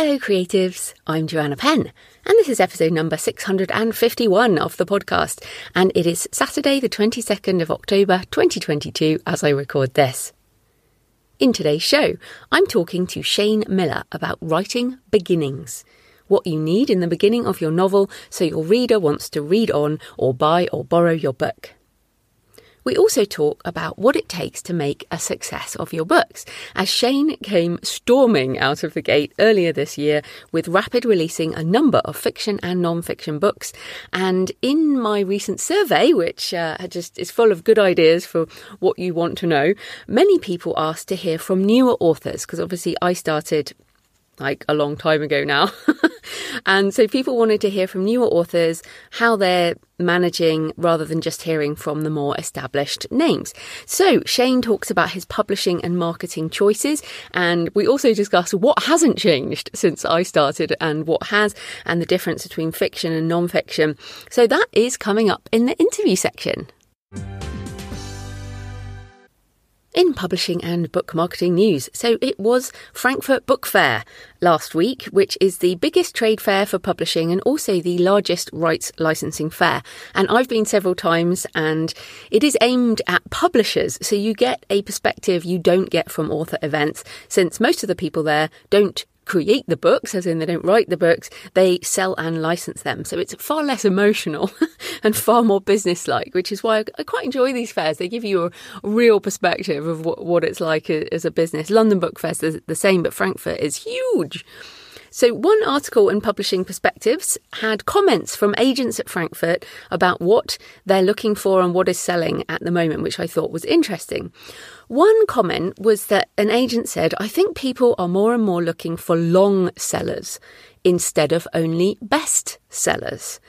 Hello, creatives. I'm Joanna Penn, and this is episode number 651 of the podcast. And it is Saturday, the 22nd of October, 2022, as I record this. In today's show, I'm talking to Shane Millar about writing beginnings. What you need in the beginning of your novel so your reader wants to read on or buy or borrow your book. We also talk about what it takes to make a success of your books, as Shane came storming out of the gate earlier this year with rapid releasing a number of fiction and non fiction books. And in my recent survey, which uh, just is full of good ideas for what you want to know, many people asked to hear from newer authors, because obviously I started like a long time ago now. and so people wanted to hear from newer authors how they're managing rather than just hearing from the more established names. So Shane talks about his publishing and marketing choices, and we also discuss what hasn't changed since I started and what has, and the difference between fiction and non fiction. So that is coming up in the interview section. In publishing and book marketing news. So it was Frankfurt Book Fair last week, which is the biggest trade fair for publishing and also the largest rights licensing fair. And I've been several times and it is aimed at publishers. So you get a perspective you don't get from author events since most of the people there don't create the books, as in they don't write the books, they sell and license them. So it's far less emotional and far more business-like, which is why I quite enjoy these fairs. They give you a real perspective of what, what it's like as a business. London Book Fest is the same, but Frankfurt is huge. So, one article in Publishing Perspectives had comments from agents at Frankfurt about what they're looking for and what is selling at the moment, which I thought was interesting. One comment was that an agent said, I think people are more and more looking for long sellers instead of only best sellers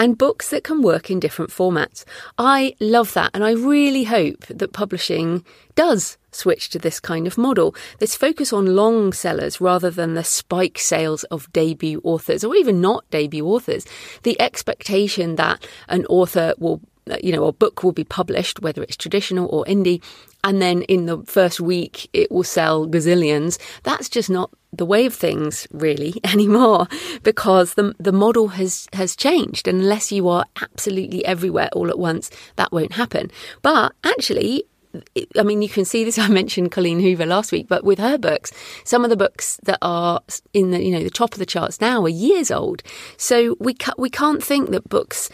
and books that can work in different formats. I love that, and I really hope that publishing does switch to this kind of model. This focus on long sellers rather than the spike sales of debut authors or even not debut authors. The expectation that an author will you know, a book will be published, whether it's traditional or indie, and then in the first week it will sell gazillions. That's just not the way of things really anymore because the the model has has changed unless you are absolutely everywhere all at once that won't happen but actually I mean, you can see this. I mentioned Colleen Hoover last week, but with her books, some of the books that are in the you know the top of the charts now are years old. So we ca- we can't think that books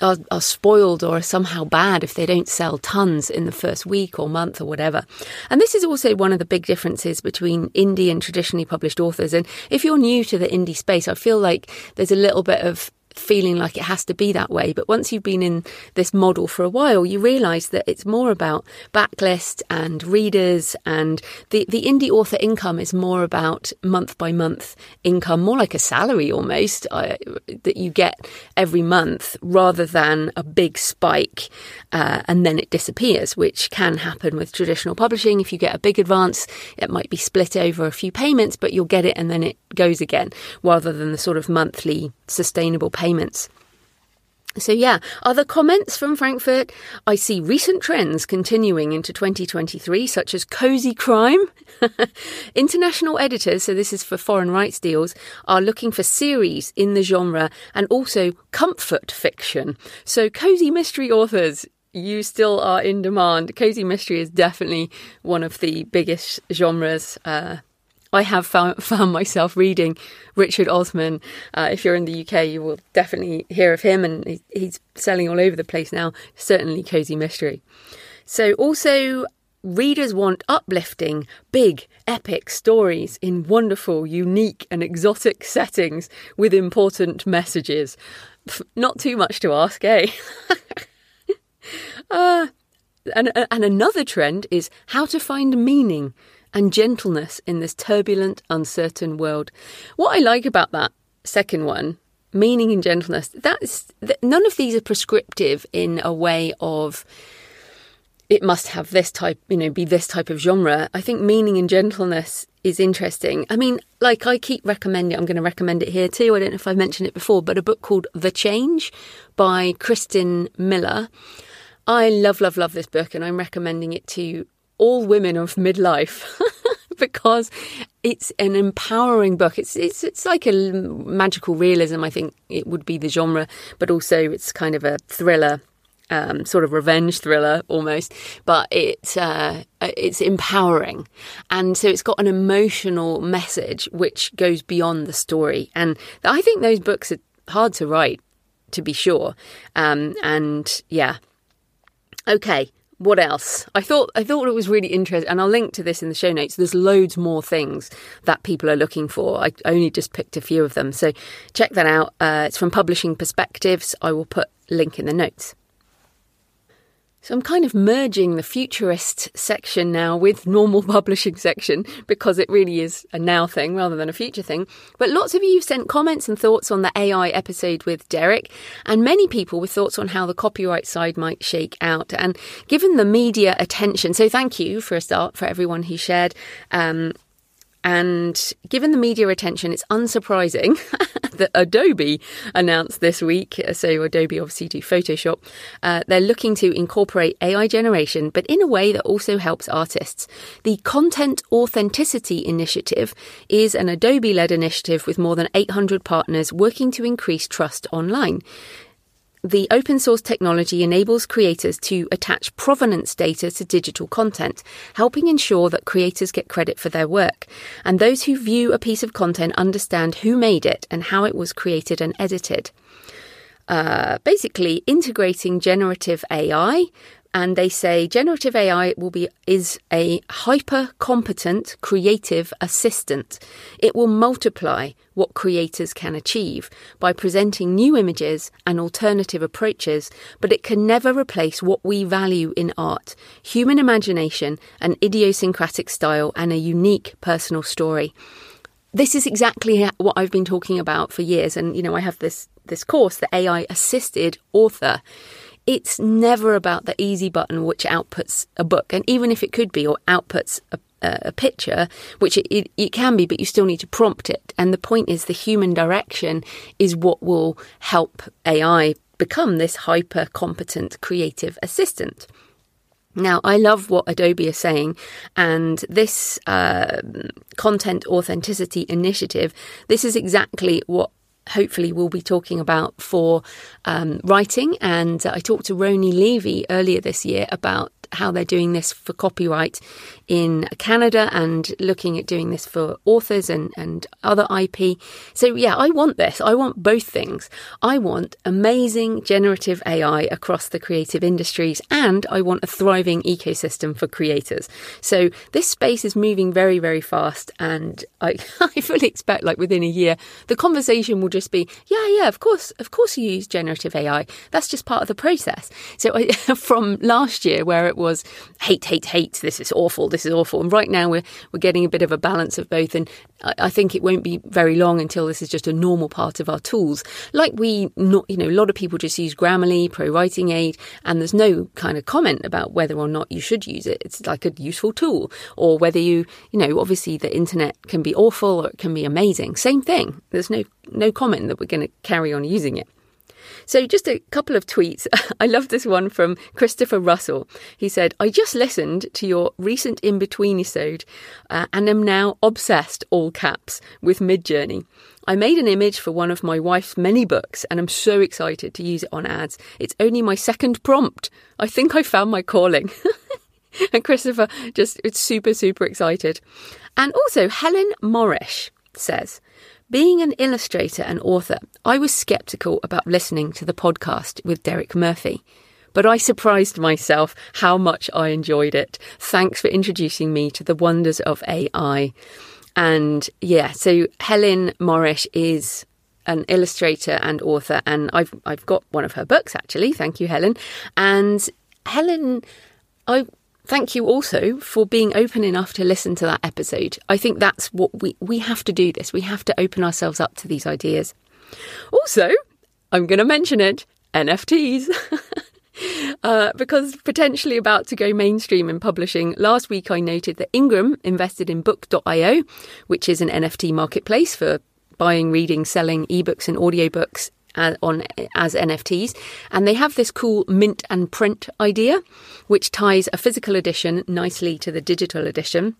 are, are spoiled or are somehow bad if they don't sell tons in the first week or month or whatever. And this is also one of the big differences between indie and traditionally published authors. And if you're new to the indie space, I feel like there's a little bit of feeling like it has to be that way. But once you've been in this model for a while, you realise that it's more about backlist and readers, and the, the indie author income is more about month by month income, more like a salary almost uh, that you get every month rather than a big spike uh, and then it disappears, which can happen with traditional publishing. If you get a big advance, it might be split over a few payments, but you'll get it and then it goes again rather than the sort of monthly sustainable payments. So, yeah, other comments from Frankfurt? I see recent trends continuing into 2023, such as cozy crime. International editors, so this is for foreign rights deals, are looking for series in the genre and also comfort fiction. So, cozy mystery authors, you still are in demand. Cozy mystery is definitely one of the biggest genres uh, I have found, found myself reading Richard Osman. Uh, if you're in the UK, you will definitely hear of him, and he's selling all over the place now. Certainly, cozy mystery. So, also, readers want uplifting, big, epic stories in wonderful, unique, and exotic settings with important messages. Not too much to ask, eh? uh, and, and another trend is how to find meaning and gentleness in this turbulent, uncertain world. What I like about that second one, meaning and gentleness, that's none of these are prescriptive in a way of it must have this type, you know, be this type of genre. I think meaning and gentleness is interesting. I mean, like I keep recommending, I'm going to recommend it here too. I don't know if I've mentioned it before, but a book called The Change by Kirsten Miller. I love, love, love this book, and I'm recommending it to all women of midlife because it's an empowering book. It's it's it's like a magical realism. I think it would be the genre, but also it's kind of a thriller um, sort of revenge thriller almost, but it's uh, it's empowering, and so it's got an emotional message which goes beyond the story. And I think those books are hard to write, to be sure. Um, and yeah, okay. What else? I thought I thought it was really interesting, and I'll link to this in the show notes. There's loads more things that people are looking for. I only just picked a few of them, so check that out. Uh, it's from Publishing Perspectives. I will put link in the notes. So I'm kind of merging the futurist section now with normal publishing section because it really is a now thing rather than a future thing. But lots of you have sent comments and thoughts on the AI episode with Derek, and many people with thoughts on how the copyright side might shake out. And given the media attention, so thank you for a start for everyone who shared. Um, and given the media attention, it's unsurprising that Adobe announced this week. So, Adobe obviously do Photoshop. Uh, they're looking to incorporate AI generation, but in a way that also helps artists. The Content Authenticity Initiative is an Adobe led initiative with more than 800 partners working to increase trust online. The open source technology enables creators to attach provenance data to digital content, helping ensure that creators get credit for their work. And those who view a piece of content understand who made it and how it was created and edited. Uh, basically, integrating generative AI and they say generative AI will be is a hyper competent creative assistant. It will multiply what creators can achieve by presenting new images and alternative approaches, but it can never replace what we value in art: human imagination, an idiosyncratic style, and a unique personal story. This is exactly what I've been talking about for years, and you know I have this this course, the AI assisted author it's never about the easy button which outputs a book. And even if it could be or outputs a, a picture, which it, it, it, can be, but you still need to prompt it. And the point is, the human direction is what will help AI become this hyper competent creative assistant. Now, I love what Adobe is saying, and this uh, content authenticity initiative, this is exactly what hopefully we'll be talking about for um, writing. And I talked to Roanie Levy earlier this year about how they're doing this for copyright in Canada and looking at doing this for authors and, and other IP. So, yeah, I want this. I want both things. I want amazing generative AI across the creative industries, and I want a thriving ecosystem for creators. So, this space is moving very, very fast, and I, I fully expect, like within a year, the conversation will just be, yeah, yeah, of course, of course, you use generative AI. That's just part of the process. So, I, from last year, where it was hate, hate, hate, this is awful, this is awful. And right now we're we're getting a bit of a balance of both. And I, I think it won't be very long until this is just a normal part of our tools. Like we not you know, a lot of people just use Grammarly, Pro Writing Aid, and there's no kind of comment about whether or not you should use it. It's like a useful tool. Or whether you you know, obviously the internet can be awful or it can be amazing. Same thing. There's no no comment that we're going to carry on using it. So, just a couple of tweets. I love this one from Christopher Russell. He said, I just listened to your recent in between episode uh, and am now obsessed, all caps, with Midjourney. I made an image for one of my wife's many books and I'm so excited to use it on ads. It's only my second prompt. I think I found my calling. and Christopher just it's super, super excited. And also, Helen Morrish says, being an illustrator and author, I was skeptical about listening to the podcast with Derek Murphy. But I surprised myself how much I enjoyed it. Thanks for introducing me to the wonders of AI. And yeah, so Helen Morrish is an illustrator and author, and I've I've got one of her books actually. Thank you, Helen. And Helen, I thank you also for being open enough to listen to that episode. I think that's what we, we have to do this. We have to open ourselves up to these ideas. Also, I'm going to mention it NFTs. Uh, because potentially about to go mainstream in publishing. Last week, I noted that Ingram invested in Book.io, which is an NFT marketplace for buying, reading, selling ebooks and audiobooks as, on as NFTs, and they have this cool mint and print idea, which ties a physical edition nicely to the digital edition.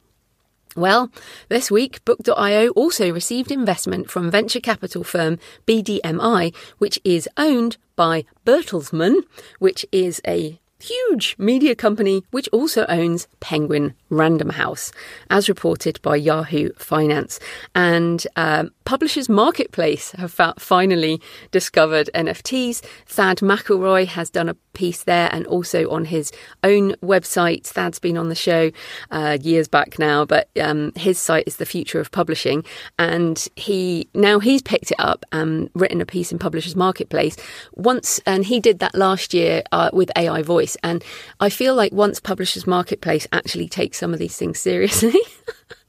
Well, this week, Book.io also received investment from venture capital firm BDMI, which is owned by Bertelsmann, which is a huge media company which also owns Penguin Random House, as reported by Yahoo Finance. And um, Publishers Marketplace have fa- finally discovered NFTs. Thad McIlroy has done a piece there and also on his own website. Thad's been on the show uh, years back now, but um, his site is the future of publishing. And he now he's picked it up and written a piece in Publishers Marketplace once, and he did that last year uh, with AI Voice. And I feel like once Publishers Marketplace actually takes some of these things seriously.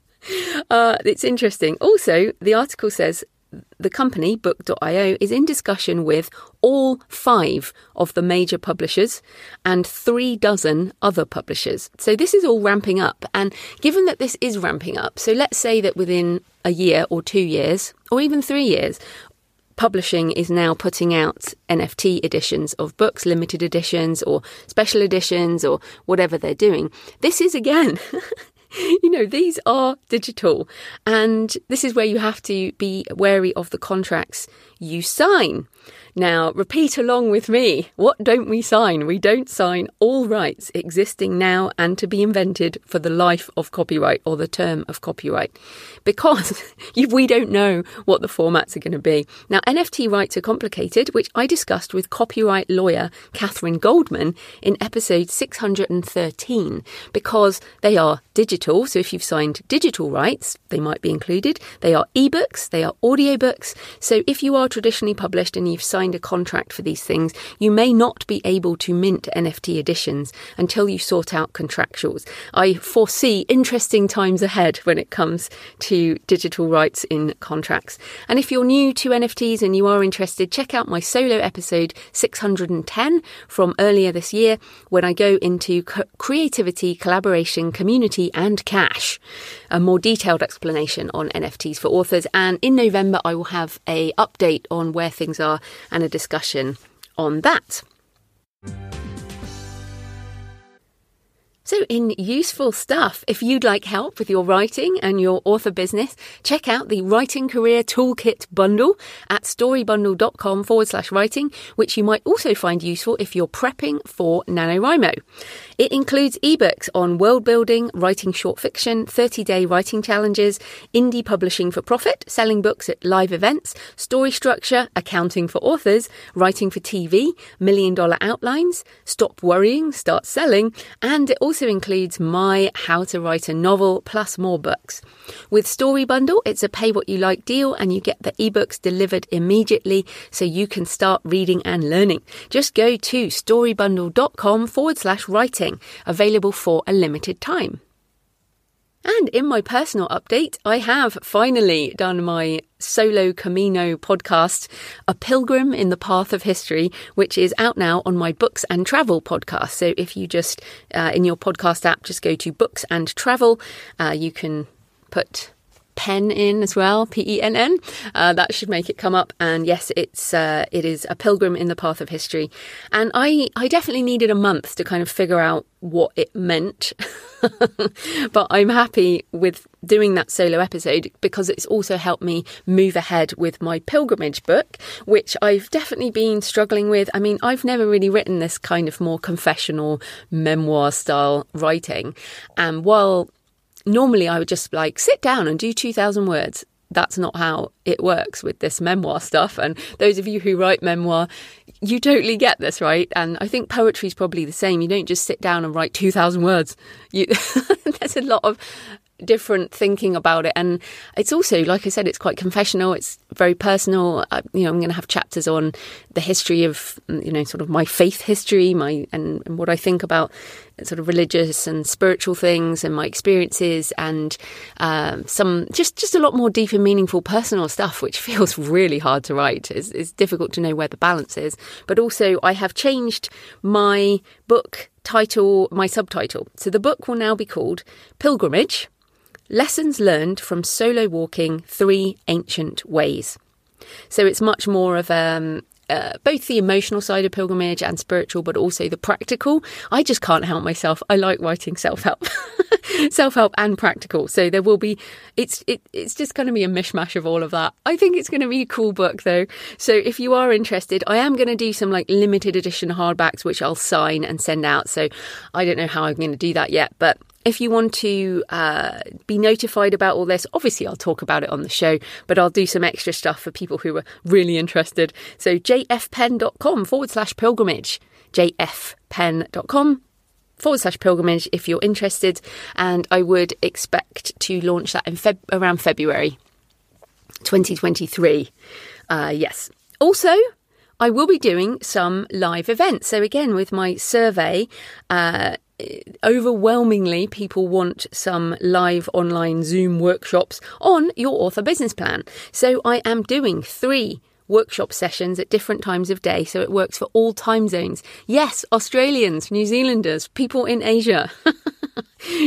uh, it's interesting. Also, the article says the company, Book.io, is in discussion with all five of the major publishers and three dozen other publishers. So this is all ramping up. And given that this is ramping up, so let's say that within a year or two years, or even three years, publishing is now putting out NFT editions of books, limited editions, or special editions, or whatever they're doing. This is again. you know, these are digital. And this is where you have to be wary of the contracts you sign. Now, repeat along with me. What don't we sign? We don't sign all rights existing now and to be invented for the life of copyright or the term of copyright because we don't know what the formats are going to be. Now, NFT rights are complicated, which I discussed with copyright lawyer Kathryn Goldman in episode 613 because they are digital. So if you've signed digital rights, they might be included. They are ebooks, they are audiobooks. So if you are traditionally published and you've signed signed a contract for these things, you may not be able to mint NFT editions until you sort out contractuals. I foresee interesting times ahead when it comes to digital rights in contracts. And if you're new to NFTs and you are interested, check out my solo episode 610 from earlier this year when I go into creativity, collaboration, community, and cash. A more detailed explanation on NFTs for authors. And in November, I will have a update on where things are and a discussion on that. So, in useful stuff, if you'd like help with your writing and your author business, check out the Writing Career Toolkit bundle at storybundle.com forward slash writing, which you might also find useful if you're prepping for NaNoWriMo. It includes ebooks on world building, writing short fiction, 30 day writing challenges, indie publishing for profit, selling books at live events, story structure, accounting for authors, writing for TV, million dollar outlines, stop worrying, start selling, and it also includes my how to write a novel plus more books. With Story Bundle, it's a pay what you like deal and you get the ebooks delivered immediately so you can start reading and learning. Just go to storybundle.com forward slash writing available for a limited time. And in my personal update, I have finally done my solo Camino podcast, A Pilgrim in the Path of History, which is out now on my Books and Travel podcast. So if you just, uh, in your podcast app, just go to Books and Travel, uh, you can put Penn in as well, P E N N. Uh, that should make it come up. And yes, it's uh, it is a pilgrim in the path of history. And I I definitely needed a month to kind of figure out what it meant. but I'm happy with doing that solo episode because it's also helped me move ahead with my pilgrimage book, which I've definitely been struggling with. I mean, I've never really written this kind of more confessional memoir style writing. And while normally I would just like sit down and do 2,000 words. That's not how it works with this memoir stuff. And those of you who write memoir, you totally get this, right? And I think poetry is probably the same. You don't just sit down and write 2,000 words. You, there's a lot of different thinking about it. And it's also, like I said, it's quite confessional. It's very personal. I, you know, I'm going to have chapters on the history of, you know, sort of my faith history, my and, and what I think about sort of religious and spiritual things and my experiences and um, some just just a lot more deep and meaningful personal stuff which feels really hard to write. It's, it's difficult to know where the balance is. But also i have changed my book title my subtitle. So the book will now be called pilgrimage lessons learned from solo walking three ancient ways. So it's much more of um, uh, both the emotional side of pilgrimage and spiritual, but also the practical. I just can't help myself. I like writing self help, self help and practical. So there will be. It's it, it's just going to be a mishmash of all of that. I think it's going to be a cool book though. So if you are interested, I am going to do some like limited edition hardbacks, which I'll sign and send out. So I don't know how I'm going to do that yet, but if you want to uh, be notified about all this, obviously I'll talk about it on the show, but I'll do some extra stuff for people who are really interested. So jfpenn.com forward slash pilgrimage, jfpenn.com forward slash pilgrimage if you're interested. And I would expect to launch that in Feb- around February 2023. Uh, yes. Also, I will be doing some live events. So, again, with my survey, uh, overwhelmingly people want some live online Zoom workshops on your author business plan. So I am doing three workshop sessions at different times of day, so it works for all time zones. Yes, Australians, New Zealanders, people in Asia.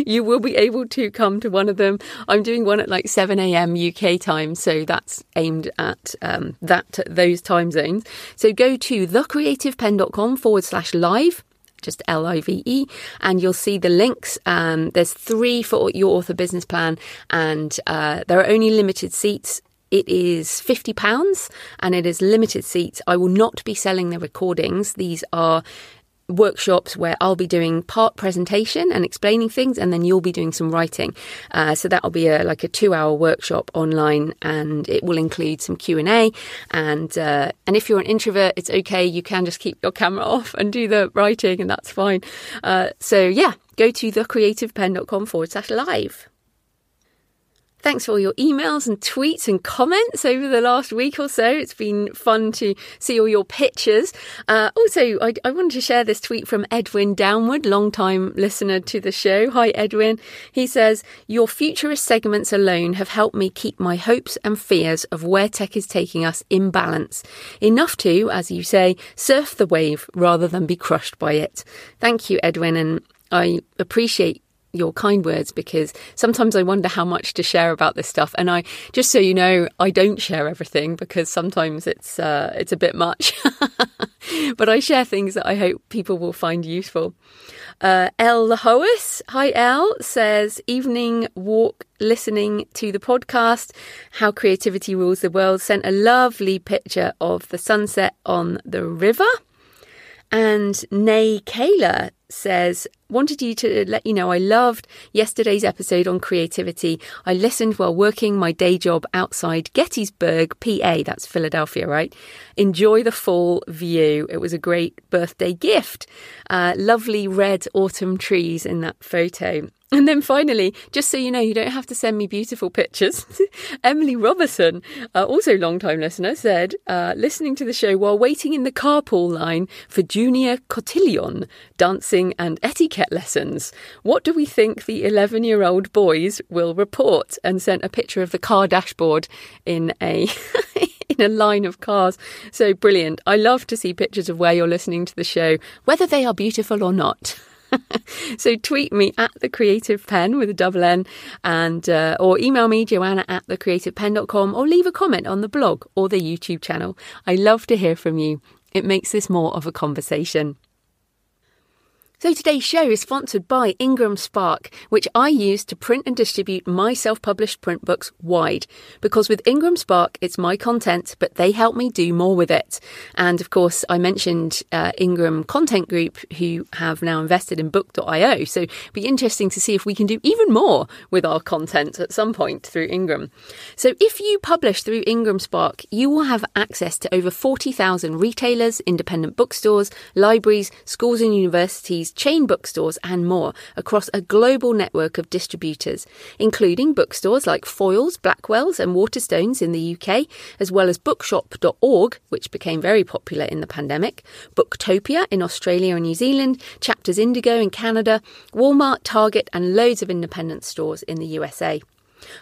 you will be able to come to one of them. I'm doing one at like 7 a.m. UK time, so that's aimed at um, that those time zones. So go to thecreativepenn.com forward slash live just L I V E, and you'll see the links. Um, there's three for your author business plan, and uh, there are only limited seats. It is £50 and it is limited seats. I will not be selling the recordings. These are workshops where I'll be doing part presentation and explaining things, and then you'll be doing some writing. Uh, so that'll be a like a two-hour workshop online, and it will include some Q and A. And uh, and if you're an introvert, it's okay. You can just keep your camera off and do the writing, and that's fine. Uh, so yeah, go to thecreativepenn.com forward slash live. Thanks for all your emails and tweets and comments over the last week or so. It's been fun to see all your pictures. Uh, also, I, I, wanted to share this tweet from Edwin Downward, long-time listener to the show. Hi, Edwin. He says, Your futurist segments alone have helped me keep my hopes and fears of where tech is taking us in balance. Enough to, as you say, surf the wave rather than be crushed by it. Thank you, Edwin. And I appreciate your kind words because sometimes I wonder how much to share about this stuff. And I, just so you know, I don't share everything because sometimes it's uh, it's a bit much. but I share things that I hope people will find useful. Uh, El Lahois, hi El, says evening walk listening to the podcast, How Creativity Rules the World, sent a lovely picture of the sunset on the river. And Nay Kayla says, wanted you to let you know I loved yesterday's episode on creativity. I listened while working my day job outside Gettysburg, PA. That's Philadelphia, right? Enjoy the full view. It was a great birthday gift. Uh, lovely red autumn trees in that photo. And then finally, just so you know, you don't have to send me beautiful pictures. Emily Robertson, uh, also long-time listener, said, uh, listening to the show while waiting in the carpool line for junior cotillion, dancing and etiquette lessons. What do we think the 11-year-old boys will report? And sent a picture of the car dashboard in a in a line of cars. So brilliant. I love to see pictures of where you're listening to the show, whether they are beautiful or not. so tweet me at the creative pen with a double N and uh, or email me joanna at thecreativepenn.com or leave a comment on the blog or the YouTube channel. I love to hear from you. It makes this more of a conversation. So today's show is sponsored by Ingram Spark, which I use to print and distribute my self-published print books wide. Because with Ingram Spark, it's my content, but they help me do more with it. And of course, I mentioned uh, Ingram Content Group, who have now invested in Book.io. So it'd be interesting to see if we can do even more with our content at some point through Ingram. So if you publish through Ingram Spark, you will have access to over 40,000 retailers, independent bookstores, libraries, schools and universities chain bookstores, and more across a global network of distributors, including bookstores like Foyles, Blackwell's, and Waterstones in the UK, as well as bookshop.org, which became very popular in the pandemic, Booktopia in Australia and New Zealand, Chapters Indigo in Canada, Walmart, Target, and loads of independent stores in the USA.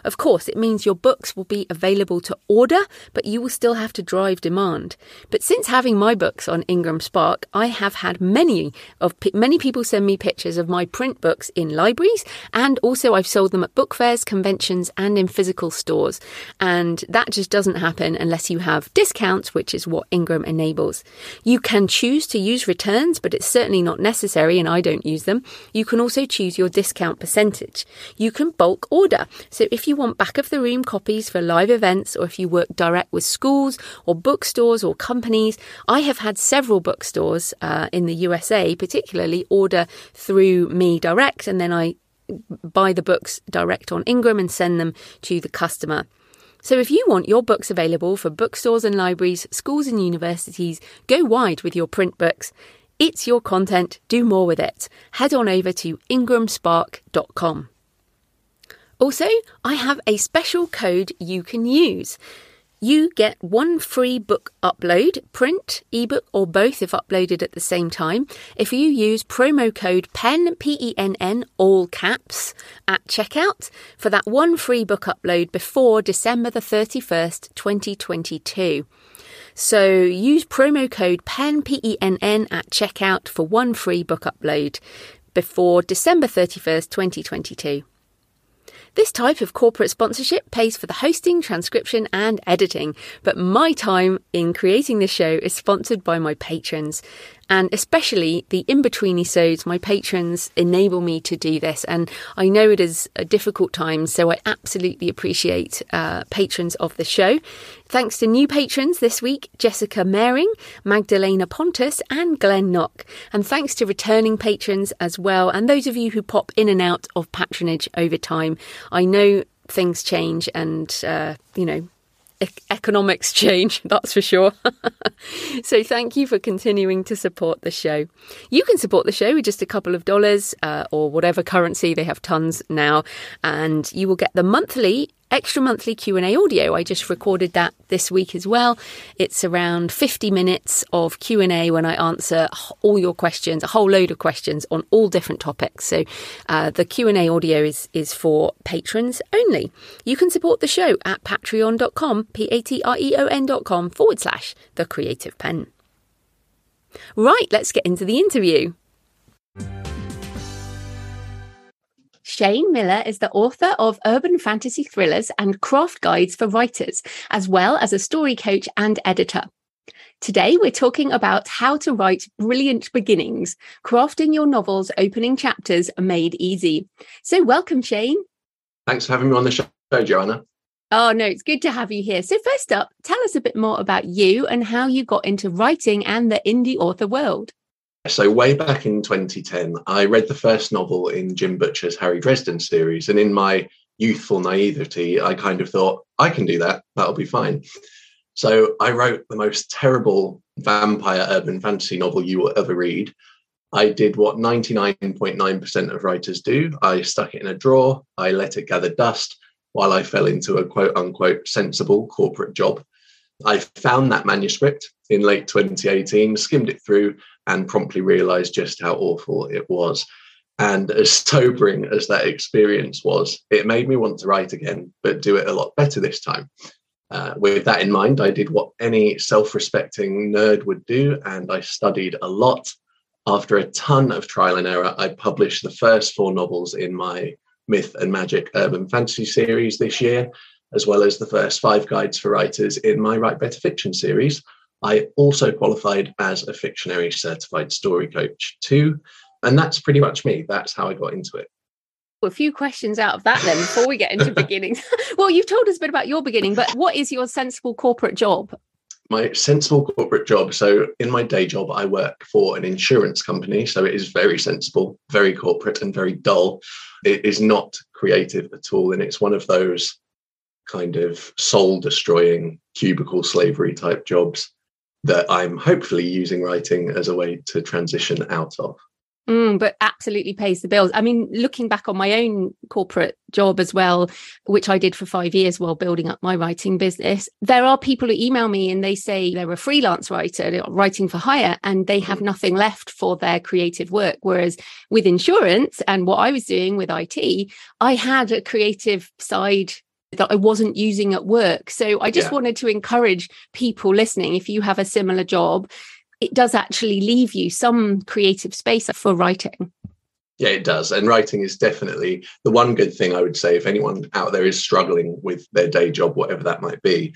Of course, it means your books will be available to order, but you will still have to drive demand. But since having my books on Ingram Spark, I have had many of many people send me pictures of my print books in libraries, and also I've sold them at book fairs, conventions, and in physical stores. And that just doesn't happen unless you have discounts, which is what Ingram enables. You can choose to use returns, but it's certainly not necessary, and I don't use them. You can also choose your discount percentage. You can bulk order. So if you want back of the room copies for live events or if you work direct with schools or bookstores or companies, I have had several bookstores uh, in the USA, particularly, order through me direct and then I buy the books direct on Ingram and send them to the customer. So if you want your books available for bookstores and libraries, schools and universities, go wide with your print books. It's your content, do more with it. Head on over to ingramspark.com. Also, I have a special code you can use. You get one free book upload, print, ebook, or both if uploaded at the same time, if you use promo code PENN, P E N N, all caps, at checkout for that one free book upload before December the 31st, 2022. So use promo code PENN, P E N N, at checkout for one free book upload before December 31st, 2022. This type of corporate sponsorship pays for the hosting, transcription, and editing, but my time in creating this show is sponsored by my patrons and especially the in between episodes, my patrons enable me to do this. And I know it is a difficult time, so I absolutely appreciate uh, patrons of the show. Thanks to new patrons this week Jessica Maring, Magdalena Pontus, and Glenn Knock. And thanks to returning patrons as well, and those of you who pop in and out of patronage over time. I know things change and, uh, you know, economics change, that's for sure. so thank you for continuing to support the show. You can support the show with just a couple of dollars uh, or whatever currency, they have tons now, and you will get the monthly extra monthly Q&A audio. I just recorded that this week as well. It's around 50 minutes of Q&A when I answer all your questions, a whole load of questions on all different topics. So uh, the Q&A audio is is for patrons only. You can support the show at patreon.com, p-a-t-r-e-o-n.com forward slash the creative pen. Right, let's get into the interview. Shane Millar is the author of urban fantasy thrillers and craft guides for writers, as well as a story coach and editor. Today, we're talking about how to write brilliant beginnings, crafting your novel's opening chapters made easy. So, welcome, Shane. Thanks for having me on the show, Joanna. Oh, no, it's good to have you here. So, first up, tell us a bit more about you and how you got into writing and the indie author world. So, way back in 2010, I read the first novel in Jim Butcher's Harry Dresden series. And in my youthful naivety, I kind of thought, I can do that. That'll be fine. So, I wrote the most terrible vampire urban fantasy novel you will ever read. I did what 99.9% of writers do I stuck it in a drawer, I let it gather dust while I fell into a quote unquote sensible corporate job. I found that manuscript in late 2018, skimmed it through, and promptly realized just how awful it was. And as sobering as that experience was, it made me want to write again, but do it a lot better this time. Uh, with that in mind, I did what any self respecting nerd would do, and I studied a lot. After a ton of trial and error, I published the first four novels in my Myth and Magic Urban Fantasy series this year, as well as the first five guides for writers in my Write Better Fiction series. I also qualified as a Fictionary certified story coach too. And that's pretty much me. That's how I got into it. A few questions out of that then before we get into beginnings. well, you've told us a bit about your beginning, but what is your sensible corporate job? My sensible corporate job. So, in my day job, I work for an insurance company. So, it is very sensible, very corporate, and very dull. It is not creative at all. And it's one of those kind of soul destroying cubicle slavery type jobs that I'm hopefully using writing as a way to transition out of. Mm, but absolutely pays the bills. I mean, looking back on my own corporate job as well, which I did for five years while building up my writing business, there are people who email me and they say they're a freelance writer writing for hire and they have nothing left for their creative work. Whereas with insurance and what I was doing with IT, I had a creative side that I wasn't using at work. So I just yeah. wanted to encourage people listening if you have a similar job it does actually leave you some creative space for writing. Yeah, it does. And writing is definitely the one good thing I would say if anyone out there is struggling with their day job, whatever that might be,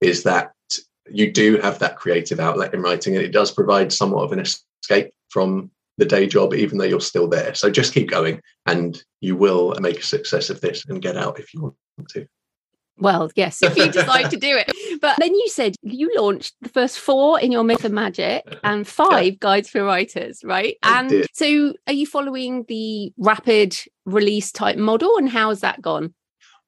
is that you do have that creative outlet in writing and it does provide somewhat of an escape from the day job, even though you're still there. So just keep going and you will make a success of this and get out if you want to. Well, yes, if you decide to do it. But then you said you launched the first four in your Myth of Magic and five yeah. guides for writers, right? I and did. so are you following the rapid release type model and how has that gone?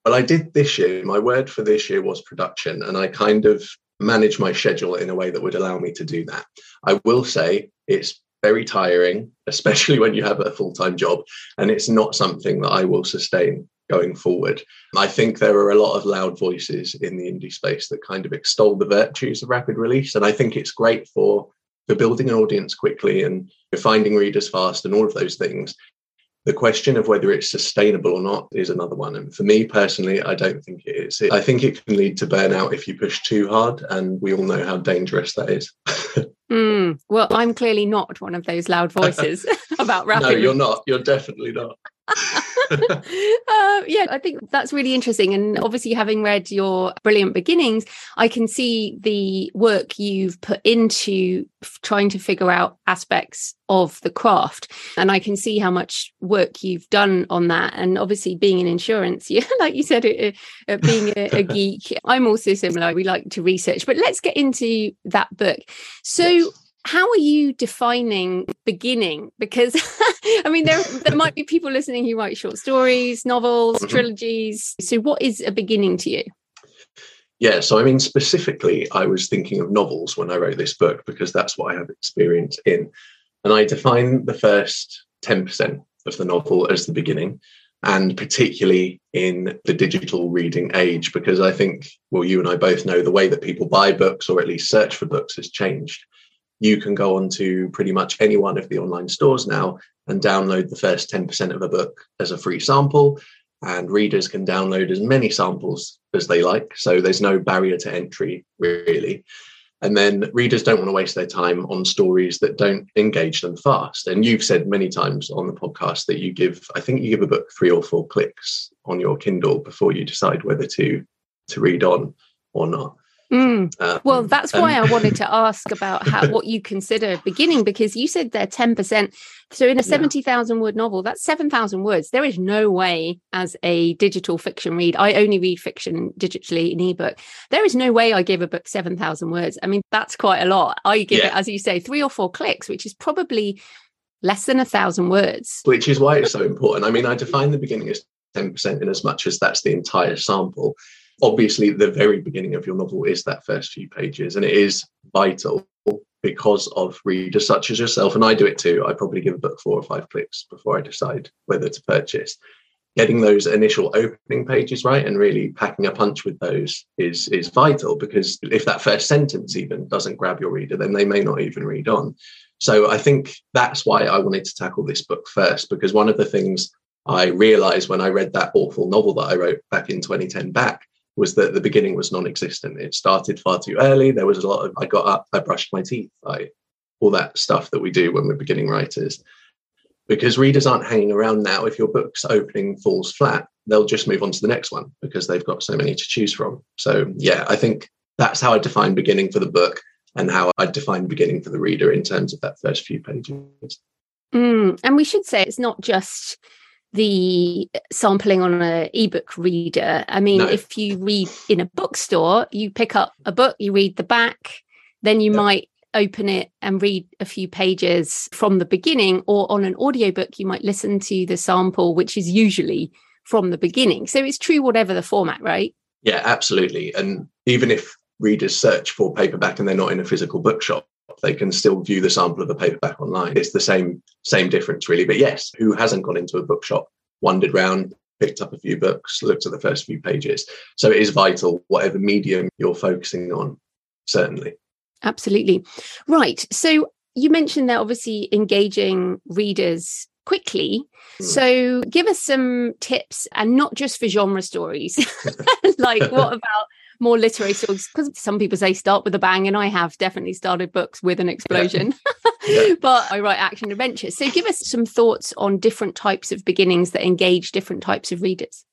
Well, I did this year. My word for this year was production, and I kind of managed my schedule in a way that would allow me to do that. I will say it's very tiring, especially when you have a full time job, and it's not something that I will sustain going forward. I think there are a lot of loud voices in the indie space that kind of extol the virtues of rapid release. And I think it's great for, for building an audience quickly and finding readers fast and all of those things. The question of whether it's sustainable or not is another one. And for me personally, I don't think it is. I think it can lead to burnout if you push too hard. And we all know how dangerous that is. mm, well, I'm clearly not one of those loud voices about rapid. No, you're not. You're definitely not. uh, yeah, I think that's really interesting. And obviously, having read your brilliant beginnings, I can see the work you've put into trying to figure out aspects of the craft. And I can see how much work you've done on that. And obviously, being in insurance, yeah, like you said, uh, uh, being a, a, geek, I'm also similar. We like to research. But let's get into that book. So, yes how are you defining beginning? Because i mean there there might be people listening who write short stories novels mm-hmm. trilogies. So what is a beginning to you? Yeah so i mean specifically i was thinking of novels when i wrote this book because that's what i have experience in. And i define the first 10% of the novel as the beginning and particularly in the digital reading age because i think well you and i both know the way that people buy books or at least search for books has changed you can go on to pretty much any one of the online stores now and download the first 10% of a book as a free sample. And readers can download as many samples as they like. So there's no barrier to entry, really. And then readers don't want to waste their time on stories that don't engage them fast. And you've said many times on the podcast that you give, I think you give a book three or four clicks on your Kindle before you decide whether to to read on or not. Mm. Um, well, that's why I wanted to ask about how what you consider beginning because you said they're ten percent. So in a seventy thousand yeah. word novel, that's seven thousand words. There is no way, as a digital fiction read, I only read fiction digitally in ebook. There is no way I give a book seven thousand words. I mean, that's quite a lot. I give yeah. it, as you say, three or four clicks, which is probably less than a thousand words. Which is why it's so important. I mean, I define the beginning as ten percent in as much as that's the entire sample obviously the very beginning of your novel is that first few pages and it is vital because of readers such as yourself and i do it too. I probably give a book four or five clicks before i decide whether to purchase. Getting those initial opening pages right and really packing a punch with those is is vital because if that first sentence even doesn't grab your reader then they may not even read on. So i think that's why i wanted to tackle this book first because one of the things i realized when i read that awful novel that i wrote back in 2010 back was that the beginning was non-existent. It started far too early. There was a lot of I got up, I brushed my teeth, I all that stuff that we do when we're beginning writers. Because readers aren't hanging around now. If your book's opening falls flat, they'll just move on to the next one because they've got so many to choose from. So yeah, I think that's how I define beginning for the book and how I define beginning for the reader in terms of that first few pages. Mm, and we should say it's not just the sampling on an ebook reader. I mean, no. if you read in a bookstore, you pick up a book, you read the back, then you might open it and read a few pages from the beginning, or on an audiobook, you might listen to the sample, which is usually from the beginning. So it's true, whatever the format, right? Yeah, absolutely. And even if readers search for paperback and they're not in a physical bookshop, they can still view the sample of a paperback online. It's the same same difference really. But yes, who hasn't gone into a bookshop, wandered around, picked up a few books, looked at the first few pages. So it is vital, whatever medium you're focusing on, certainly. Absolutely. Right. So you mentioned that obviously engaging readers quickly. Mm. So give us some tips and not just for genre stories. like what about more literary stories? Because some people say start with a bang, and I have definitely started books with an explosion. Yeah. but I write action adventures. So give us some thoughts on different types of beginnings that engage different types of readers.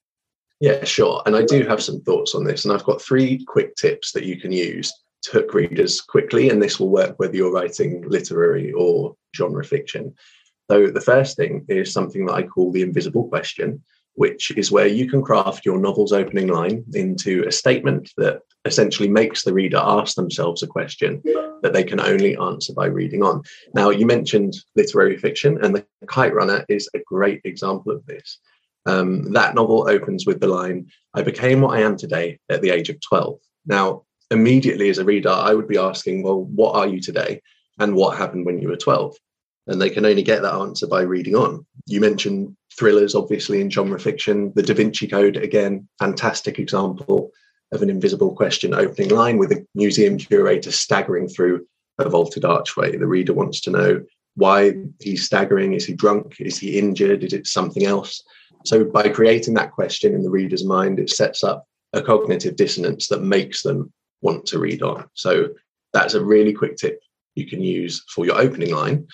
Yeah, sure. And I do have some thoughts on this. And I've got three quick tips that you can use to hook readers quickly. And this will work whether you're writing literary or genre fiction. So the first thing is something that I call the invisible question, which is where you can craft your novel's opening line into a statement that essentially makes the reader ask themselves a question that they can only answer by reading on. Now, you mentioned literary fiction, and The Kite Runner is a great example of this. Um, that novel opens with the line, I became what I am today at the age of 12. Now, immediately as a reader, I would be asking, well, what are you today? And what happened when you were 12? and they can only get that answer by reading on. You mentioned thrillers, obviously, in genre fiction. The Da Vinci Code, again, fantastic example of an invisible question opening line with a museum curator staggering through a vaulted archway. The reader wants to know why he's staggering. Is he drunk? Is he injured? Is it something else? So, by creating that question in the reader's mind, it sets up a cognitive dissonance that makes them want to read on. So, that's a really quick tip you can use for your opening line.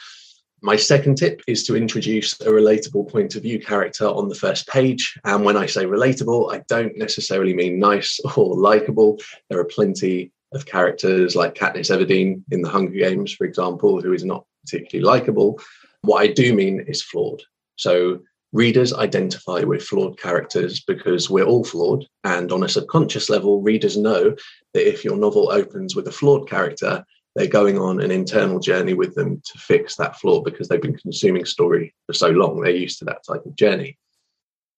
My second tip is to introduce a relatable point of view character on the first page. And when I say relatable, I don't necessarily mean nice or likable. There are plenty of characters like Katniss Everdeen in the Hunger Games, for example, who is not particularly likable. What I do mean is flawed. So readers identify with flawed characters because we're all flawed. And on a subconscious level, readers know that if your novel opens with a flawed character, they're going on an internal journey with them to fix that flaw because they've been consuming story for so long. They're used to that type of journey.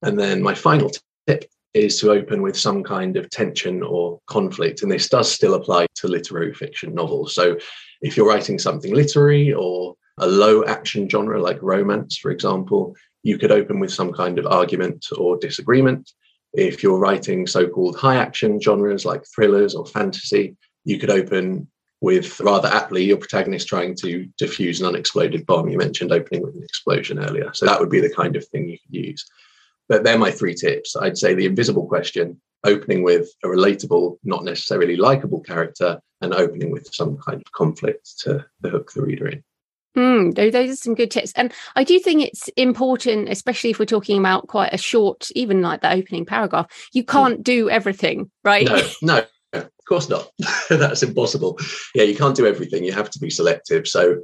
And then my final tip is to open with some kind of tension or conflict. And this does still apply to literary fiction novels. So if you're writing something literary or a low action genre like romance, for example, you could open with some kind of argument or disagreement. If you're writing so called high action genres like thrillers or fantasy, you could open with rather aptly your protagonist trying to defuse an unexploded bomb. You mentioned opening with an explosion earlier. So that would be the kind of thing you could use. But they're my three tips. I'd say the invisible question, opening with a relatable, not necessarily likable character, and opening with some kind of conflict to, hook the reader in. Mm, those are some good tips. And I do think it's important, especially if we're talking about quite a short, even like the opening paragraph, you hmm. can't do everything, right? No, no, of course not. That's impossible. Yeah, you can't do everything. You have to be selective. So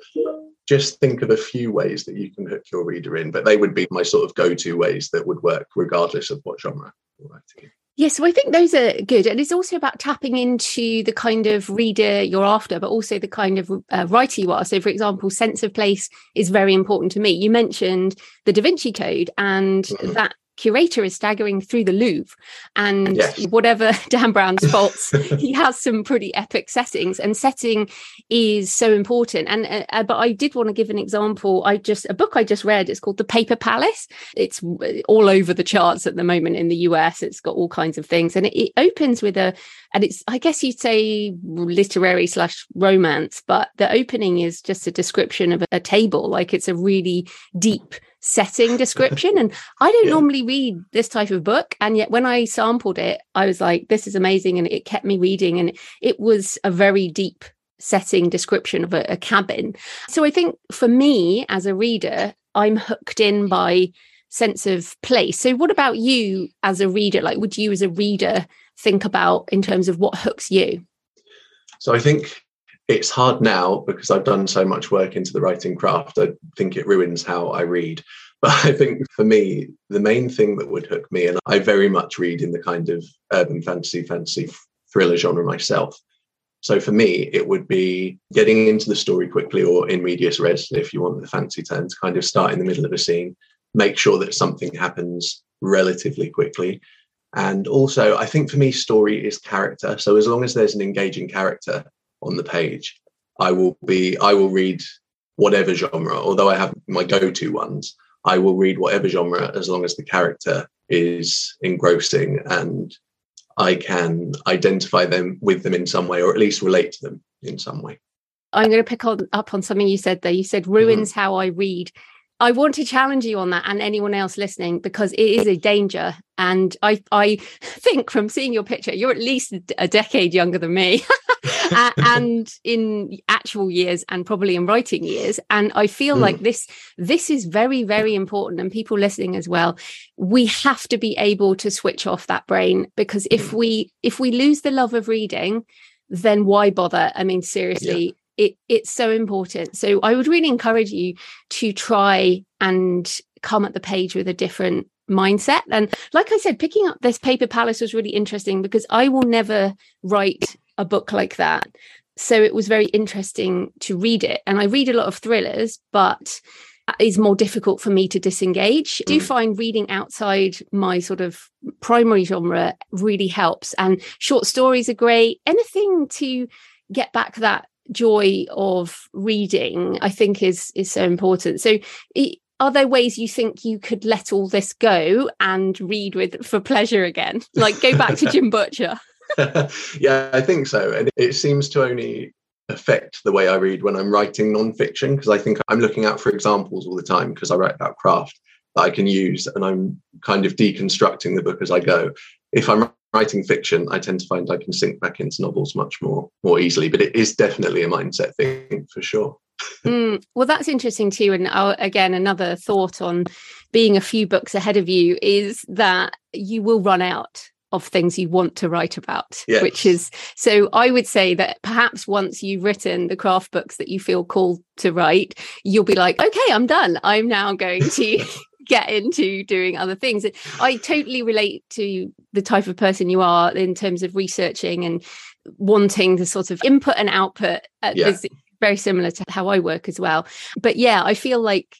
just think of a few ways that you can hook your reader in, but they would be my sort of go-to ways that would work regardless of what genre you're writing Yes, yeah, so I think those are good. And it's also about tapping into the kind of reader you're after, but also the kind of uh, writer you are. So, for example, sense of place is very important to me. You mentioned the Da Vinci Code, and mm-hmm. that curator is staggering through the Louvre. And yes. whatever Dan Brown's faults, he has some pretty epic settings, and setting is so important. And uh, uh but I did want to give an example. I just a book I just read. It's called The Paper Palace. It's all over the charts at the moment in the US. It's got all kinds of things, and it, it opens with a and it's I guess you'd say literary slash romance, but the opening is just a description of a table, like it's a really deep setting description. And I don't yeah. normally read this type of book. And yet when I sampled it, I was like, this is amazing. And it kept me reading. And it was a very deep setting description of a, a cabin. So I think for me as a reader, I'm hooked in by sense of place. So what about you as a reader? Like would you as a reader think about in terms of what hooks you? So I think it's hard now because I've done so much work into the writing craft. I think it ruins how I read. But I think for me, the main thing that would hook me, and I very much read in the kind of urban fantasy, fantasy thriller genre myself. So for me, it would be getting into the story quickly or in medias res, if you want the fancy term, to kind of start in the middle of a scene, make sure that something happens relatively quickly. And also, I think for me, story is character. So as long as there's an engaging character, on the page, I will be I will read whatever genre, although I have my go-to ones, I will read whatever genre as long as the character is engrossing and I can identify them with them in some way or at least relate to them in some way. I'm going to pick on, up on something you said there. You said ruins mm-hmm. how I read. I want to challenge you on that and anyone else listening because it is a danger. And I, I think from seeing your picture, you're at least a decade younger than me, and in actual years, and probably in writing years. And I feel mm. like this, this is very, very important. And people listening as well, we have to be able to switch off that brain because if mm. we, if we lose the love of reading, then why bother? I mean, seriously, it it's so important so i would really encourage you to try and come at the page with a different mindset and like i said picking up this paper palace was really interesting because i will never write a book like that so it was very interesting to read it and i read a lot of thrillers but is more difficult for me to disengage. I do mm. find reading outside my sort of primary genre really helps. And short stories are great. Anything to get back that joy of reading i think is is so important. So are there ways you think you could let all this go and read with for pleasure again? Like go back to jim butcher. Yeah i think so. And it seems to only affect the way i read when i'm writing non-fiction because i think i'm looking out for examples all the time because i write about craft that i can use and i'm kind of deconstructing the book as i go. If i'm writing fiction, I tend to find I can sink back into novels much more more easily. But it is definitely a mindset thing for sure. mm, well, that's interesting too. And uh, again, another thought on being a few books ahead of you is that you will run out of things you want to write about yes. which is so i would say that perhaps once you've written the craft books that you feel called to write you'll be like okay i'm done i'm now going to get into doing other things. I totally relate to the type of person you are in terms of researching and wanting the sort of input and output. Uh, yeah. Is very similar to how I work as well. But yeah, I feel like